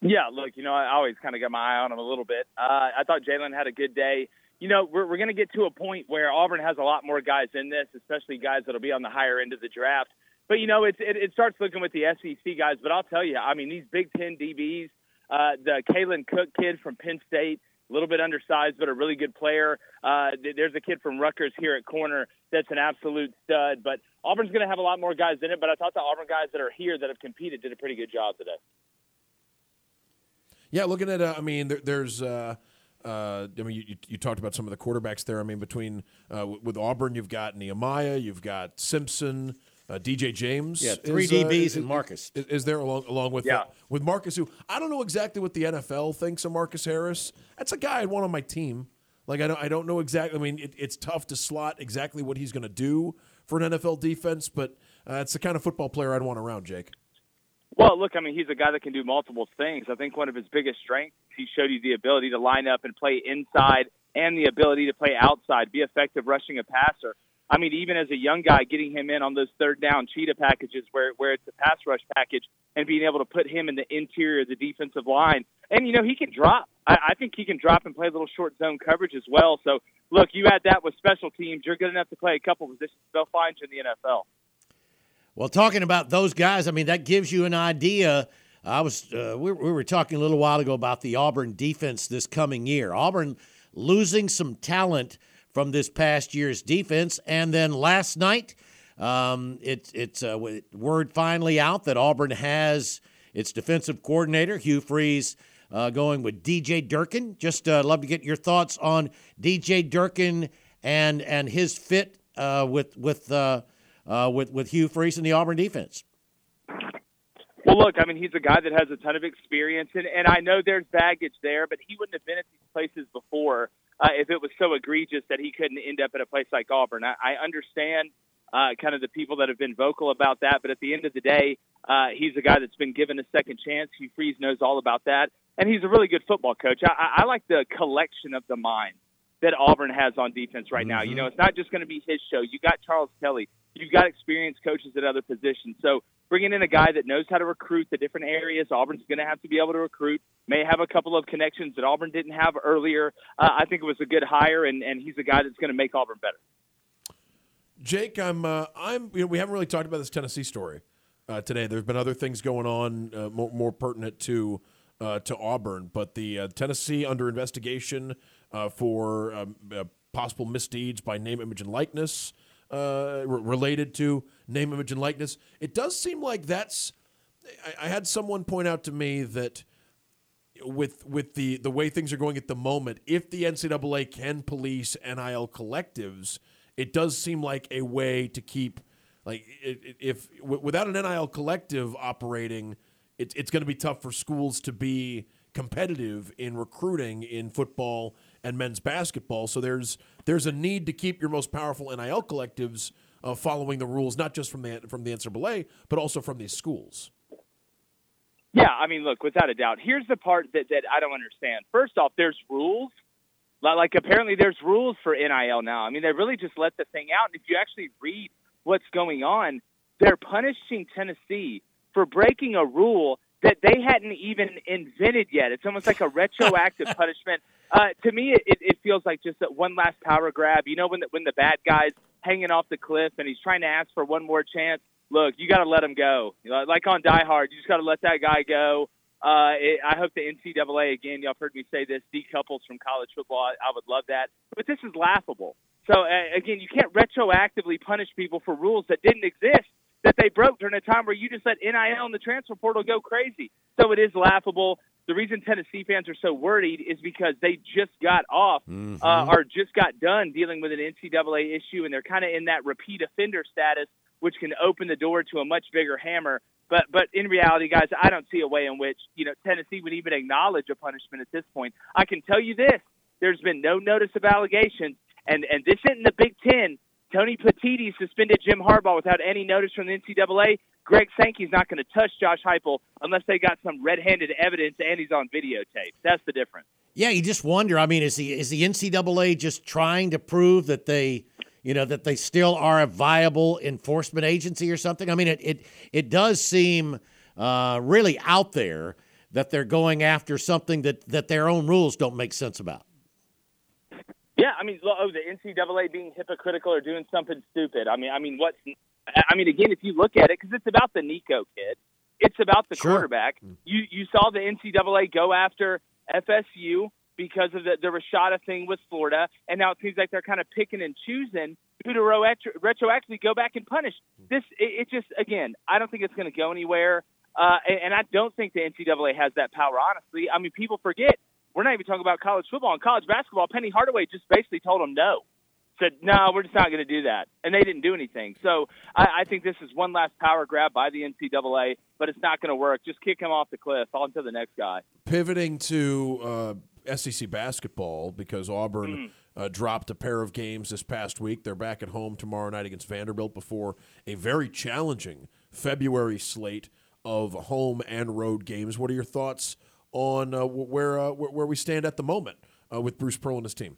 Yeah, look, you know, I always kind of got my eye on him a little bit. Uh, I thought Jalen had a good day. You know, we're, we're going to get to a point where Auburn has a lot more guys in this, especially guys that'll be on the higher end of the draft. But, you know, it's, it, it starts looking with the SEC guys. But I'll tell you, I mean, these Big Ten DBs, uh, the Kalen Cook kid from Penn State, a little bit undersized, but a really good player. Uh, th- there's a kid from Rutgers here at corner that's an absolute stud. But Auburn's going to have a lot more guys in it. But I thought the Auburn guys that are here that have competed did a pretty good job today. Yeah, looking at, uh, I mean, there, there's, uh, uh, I mean, you, you, you talked about some of the quarterbacks there. I mean, between uh, with Auburn, you've got Nehemiah, you've got Simpson, uh, DJ James. Yeah, three is, uh, DBs is- and Marcus. is, is there along along with Yeah. uh, with Marcus, who I don't know exactly what the NFL thinks of Marcus Harris. That's a guy I'd want on my team. Like I don't, I don't know exactly. I mean, it, it's tough to slot exactly what he's going to do for an NFL defense, but uh, it's the kind of football player I'd want around, Jake. Well, look, I mean, he's a guy that can do multiple things. I think one of his biggest strengths, he showed you the ability to line up and play inside and the ability to play outside, be effective rushing a passer. I mean, even as a young guy, getting him in on those third down cheetah packages where, where it's a pass rush package and being able to put him in the interior of the defensive line. And, you know, he can drop. I, I think he can drop and play a little short zone coverage as well. So, look, you add that with special teams, you're good enough to play a couple positions. They'll find you in the NFL. Well, talking about those guys, I mean, that gives you an idea. I was uh, we, we were talking a little while ago about the Auburn defense this coming year. Auburn losing some talent from this past year's defense, and then last night, um, it, it's uh, word finally out that Auburn has its defensive coordinator Hugh Freeze uh, going with DJ Durkin. Just uh, love to get your thoughts on DJ Durkin and and his fit uh, with with. Uh, uh, with with Hugh Freeze and the Auburn defense. Well, look, I mean, he's a guy that has a ton of experience, and, and I know there's baggage there, but he wouldn't have been at these places before uh, if it was so egregious that he couldn't end up at a place like Auburn. I, I understand uh, kind of the people that have been vocal about that, but at the end of the day, uh, he's a guy that's been given a second chance. Hugh Freeze knows all about that, and he's a really good football coach. I, I I like the collection of the minds that Auburn has on defense right now. You know, it's not just going to be his show. You got Charles Kelly. You've got experienced coaches at other positions. So bringing in a guy that knows how to recruit the different areas, Auburn's going to have to be able to recruit. May have a couple of connections that Auburn didn't have earlier. Uh, I think it was a good hire, and, and he's a guy that's going to make Auburn better. Jake, I'm uh, I'm you know, we haven't really talked about this Tennessee story uh, today. There's been other things going on uh, more, more pertinent to uh, to Auburn, but the uh, Tennessee under investigation for um, possible misdeeds by name, image, and likeness uh, re- related to name, image, and likeness. It does seem like that's. I, I had someone point out to me that with with the the way things are going at the moment, if the NCAA can police NIL collectives, it does seem like a way to keep like i- i- if without an NIL collective operating, it, it's going to be tough for schools to be competitive in recruiting in football and men's basketball. So there's there's a need to keep your most powerful NIL collectives uh, following the rules, not just from the from the NCAA, but also from these schools. Yeah, I mean, look, without a doubt. Here's the part that, that I don't understand. First off, there's rules. Like, apparently, there's rules for NIL now. I mean, they really just let the thing out. And if you actually read what's going on, they're punishing Tennessee for breaking a rule that they hadn't even invented yet. It's almost like a retroactive punishment. Uh, to me, it, it feels like just one last power grab. You know, when the, when the bad guy's hanging off the cliff and he's trying to ask for one more chance. Look, you got to let him go. You know, like on Die Hard, you just got to let that guy go. Uh, it, I hope the NCAA again. Y'all have heard me say this decouples from college football. I, I would love that, but this is laughable. So uh, again, you can't retroactively punish people for rules that didn't exist that they broke during a time where you just let NIL and the transfer portal go crazy. So it is laughable. The reason Tennessee fans are so worried is because they just got off uh, or just got done dealing with an NCAA issue, and they're kind of in that repeat offender status, which can open the door to a much bigger hammer. But but in reality, guys, I don't see a way in which you know Tennessee would even acknowledge a punishment at this point. I can tell you this: there's been no notice of allegations, and and this isn't the Big Ten. Tony Petitti suspended Jim Harbaugh without any notice from the NCAA. Greg Sankey's not going to touch Josh Heupel unless they got some red-handed evidence and he's on videotape. That's the difference. Yeah, you just wonder. I mean, is the is the NCAA just trying to prove that they, you know, that they still are a viable enforcement agency or something? I mean, it it it does seem uh, really out there that they're going after something that that their own rules don't make sense about. Yeah, I mean, oh, the NCAA being hypocritical or doing something stupid. I mean, I mean, what's? I mean, again, if you look at it, because it's about the Nico kid, it's about the Sure. quarterback. You you saw the NCAA go after FSU because of the the Rashada thing with Florida, and now it seems like they're kind of picking and choosing who to ro- retroactively go back and punish. This it, it just again, I don't think it's going to go anywhere, uh, and, and I don't think the NCAA has that power. Honestly, I mean, people forget we're not even talking about college football and college basketball. Penny Hardaway just basically told them no. Said no, we're just not going to do that, and they didn't do anything. So I, I think this is one last power grab by the NCAA, but it's not going to work. Just kick him off the cliff. On to the next guy. Pivoting to uh, SEC basketball because Auburn uh, dropped a pair of games this past week. They're back at home tomorrow night against Vanderbilt before a very challenging February slate of home and road games. What are your thoughts on uh, where, uh, where we stand at the moment uh, with Bruce Pearl and his team?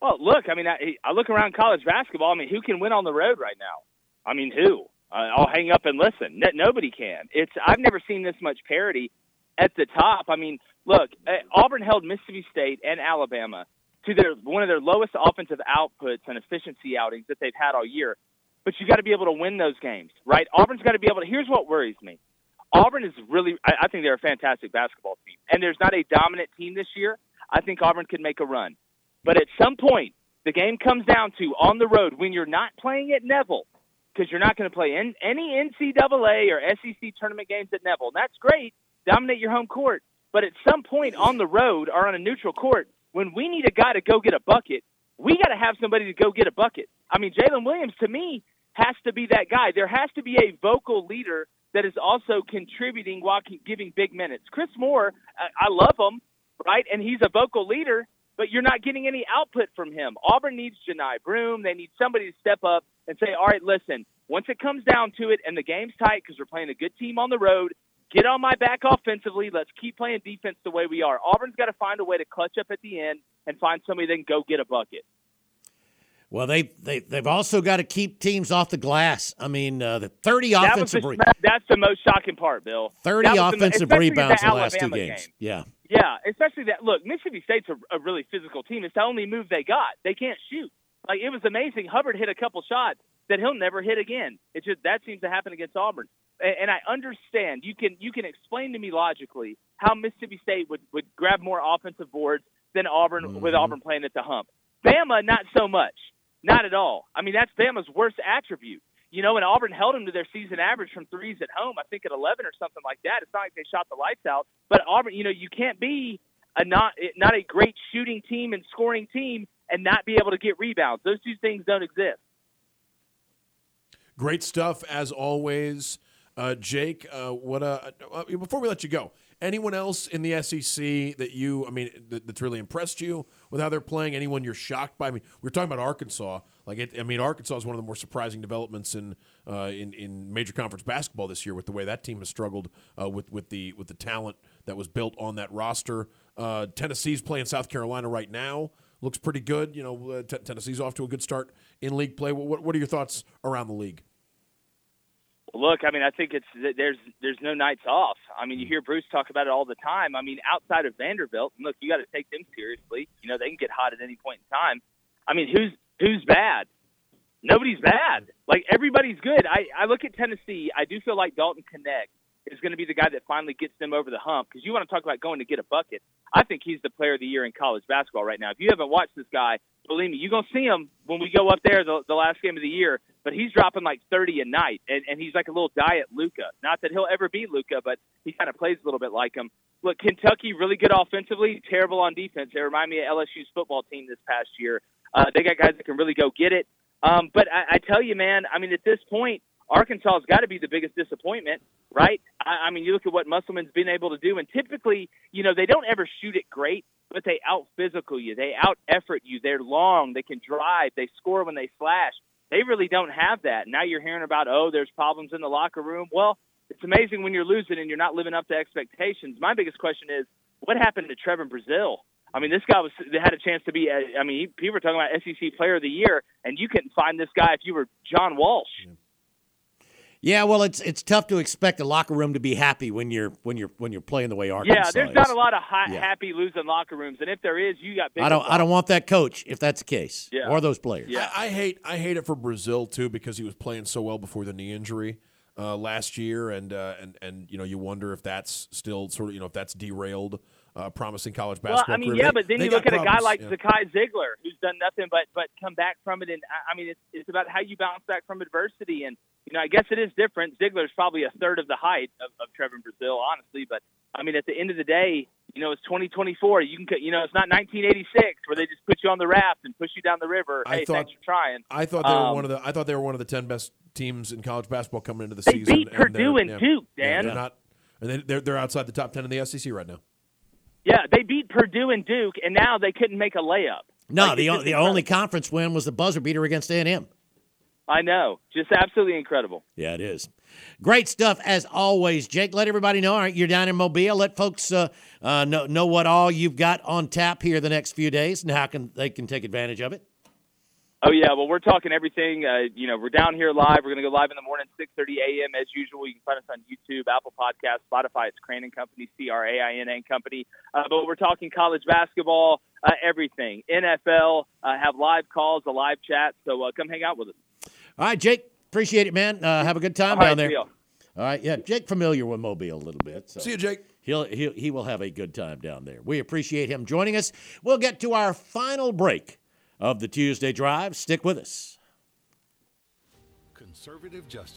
Well, look, I mean, I, I look around college basketball. I mean, who can win on the road right now? I mean, who? Uh, I'll hang up and listen. No, nobody can. It's I've never seen this much parity at the top. I mean, look, uh, Auburn held Mississippi State and Alabama to their one of their lowest offensive outputs and efficiency outings that they've had all year. But you got to be able to win those games, right? Auburn's got to be able to. Here's what worries me. Auburn is really. I, I think they're a fantastic basketball team, and there's not a dominant team this year. I think Auburn could make a run. But at some point, the game comes down to on the road when you're not playing at Neville, because you're not going to play in, any NCAA or SEC tournament games at Neville. And that's great, dominate your home court. But at some point on the road or on a neutral court, when we need a guy to go get a bucket, we got to have somebody to go get a bucket. I mean, Jaylin Williams to me has to be that guy. There has to be a vocal leader that is also contributing while giving big minutes. Chris Moore, I I love him, right? And he's a vocal leader, but you're not getting any output from him. Auburn needs Johni Broome. They need somebody to step up and say, all right, listen, once it comes down to it and the game's tight because we're playing a good team on the road, get on my back offensively. Let's keep playing defense the way we are. Auburn's got to find a way to clutch up at the end and find somebody that can go get a bucket. Well, they they they've also got to keep teams off the glass. I mean, uh, the thirty That offensive the, re- that's the most shocking part, Bill. thirty That was the- offensive rebounds the in the last two games. game. Yeah. Yeah, especially that. Look, Mississippi State's a, a really physical team. It's the only move they got. They can't shoot. Like it was amazing. Hubbard hit a couple shots that he'll never hit again. It just that seems to happen against Auburn. And, and I understand you can you can explain to me logically how Mississippi State would would grab more offensive boards than Auburn with Auburn playing at the hump. Bama, not so much. Not at all. I mean, that's Bama's worst attribute. You know, and Auburn held them to their season average from threes at home, I think at 11 or something like that. It's not like they shot the lights out. But Auburn, you know, you can't be a not not a great shooting team and scoring team and not be able to get rebounds. Those two things don't exist. Great stuff as always, uh, Jake. Uh, what? Uh, uh, before we let you go, anyone else in the SEC that you, I mean, that, that's really impressed you with how they're playing? Anyone you're shocked by? I mean, we are talking about Arkansas. Like, it, I mean, Arkansas is one of the more surprising developments in uh, in in major conference basketball this year with the way that team has struggled uh, with with the with the talent that was built on that roster. Uh, Tennessee's playing South Carolina right now. Looks pretty good. You know, uh, T- Tennessee's off to a good start in league play. What, what are your thoughts around the league? Look, I mean, I think it's there's there's no nights off. I mean, you mm. hear Bruce talk about it all the time. I mean, outside of Vanderbilt, look, you got to take them seriously. You know, they can get hot at any point in time. I mean, who's who's bad? Nobody's bad. Like everybody's good. I I look at Tennessee. I do feel like Dalton Knecht is going to be the guy that finally gets them over the hump. Because you want to talk about going to get a bucket. I think he's the player of the year in college basketball right now. If you haven't watched this guy, believe me, you're going to see him when we go up there the, the last game of the year. But he's dropping like 30 a night, and, and he's like a little diet Luka. Not that he'll ever be Luka, but he kind of plays a little bit like him. Look, Kentucky really good offensively, terrible on defense. They remind me of LSU's football team this past year. Uh, they got guys that can really go get it. Um, but I, I tell you, man, I mean, at this point, Arkansas has got to be the biggest disappointment, right? I, I mean, you look at what Musselman's been able to do, and typically, you know, they don't ever shoot it great, but they out physical you, they out effort you. They're long, they can drive, they score when they slash. They really don't have that. Now you're hearing about, oh, there's problems in the locker room. Well, it's amazing when you're losing and you're not living up to expectations. My biggest question is, what happened to Trevor Brazile? I mean, this guy was had a chance to be. uh, I mean, people were talking about SEC Player of the Year, and you couldn't find this guy if you were John Walsh. Yeah, well, it's it's tough to expect a locker room to be happy when you're when you're when you're playing the way Arkansas. Is. Yeah, there's is. not a lot of hi- Yeah. happy losing locker rooms, and if there is, you got. I don't I don't want that coach if that's the case, Yeah. or those players. Yeah. I, I hate I hate it for Brazile too because he was playing so well before the knee injury uh, last year, and uh, and and you know you wonder if that's still sort of you know if that's derailed uh, promising college Well, basketball. I mean, career. yeah, but then they you got look at a guy like yeah. Zakai Zeigler, who's done nothing but but come back from it, and I- I mean, it's it's about how you bounce back from adversity, and you know, I guess it is different. Zeigler's probably a third of the height of, of Trevor Brazile, honestly, but I mean, at the end of the day, you know, it's 2024. You can, you know, it's not 1986 where they just put you on the raft and push you down the river. I hey, thought- thanks for trying. I thought they were Um, one of the I thought they were one of the ten best teams in college basketball coming into the They season. beat and Purdue they're- and yeah. Duke, Yeah, Dan. they're not, and they, they're they're outside the top ten in the SEC right now. Yeah, they beat Purdue and Duke, and now they couldn't make a layup. No, Like, the it's o- just the only conference win was the buzzer beater against A and M. I know, just absolutely incredible. Yeah, it is. Great stuff as always, Jake. Let everybody know. All right, you're down in Mobile. Let folks uh, uh, know know what all you've got on tap here the next few days and how can they can take advantage of it. Oh yeah, well we're talking everything. Uh, you know, we're down here live. We're going to go live in the morning, 6:30 a.m. as usual. You can find us on YouTube, Apple Podcasts, Spotify. It's Crain and Company, C R A I N Company. Uh, but we're talking college basketball, uh, everything, NFL. Uh, have live calls, a live chat. So uh, come hang out with us. All right, Jake. Appreciate it, man. Uh, have a good time All right, down there. All right, yeah. Jake familiar with Mobile a little bit. So. See you, Jake. He'll, he'll he will have a good time down there. We appreciate him joining us. We'll get to our final break of the Tuesday Drive. Stick with us. Conservative justice.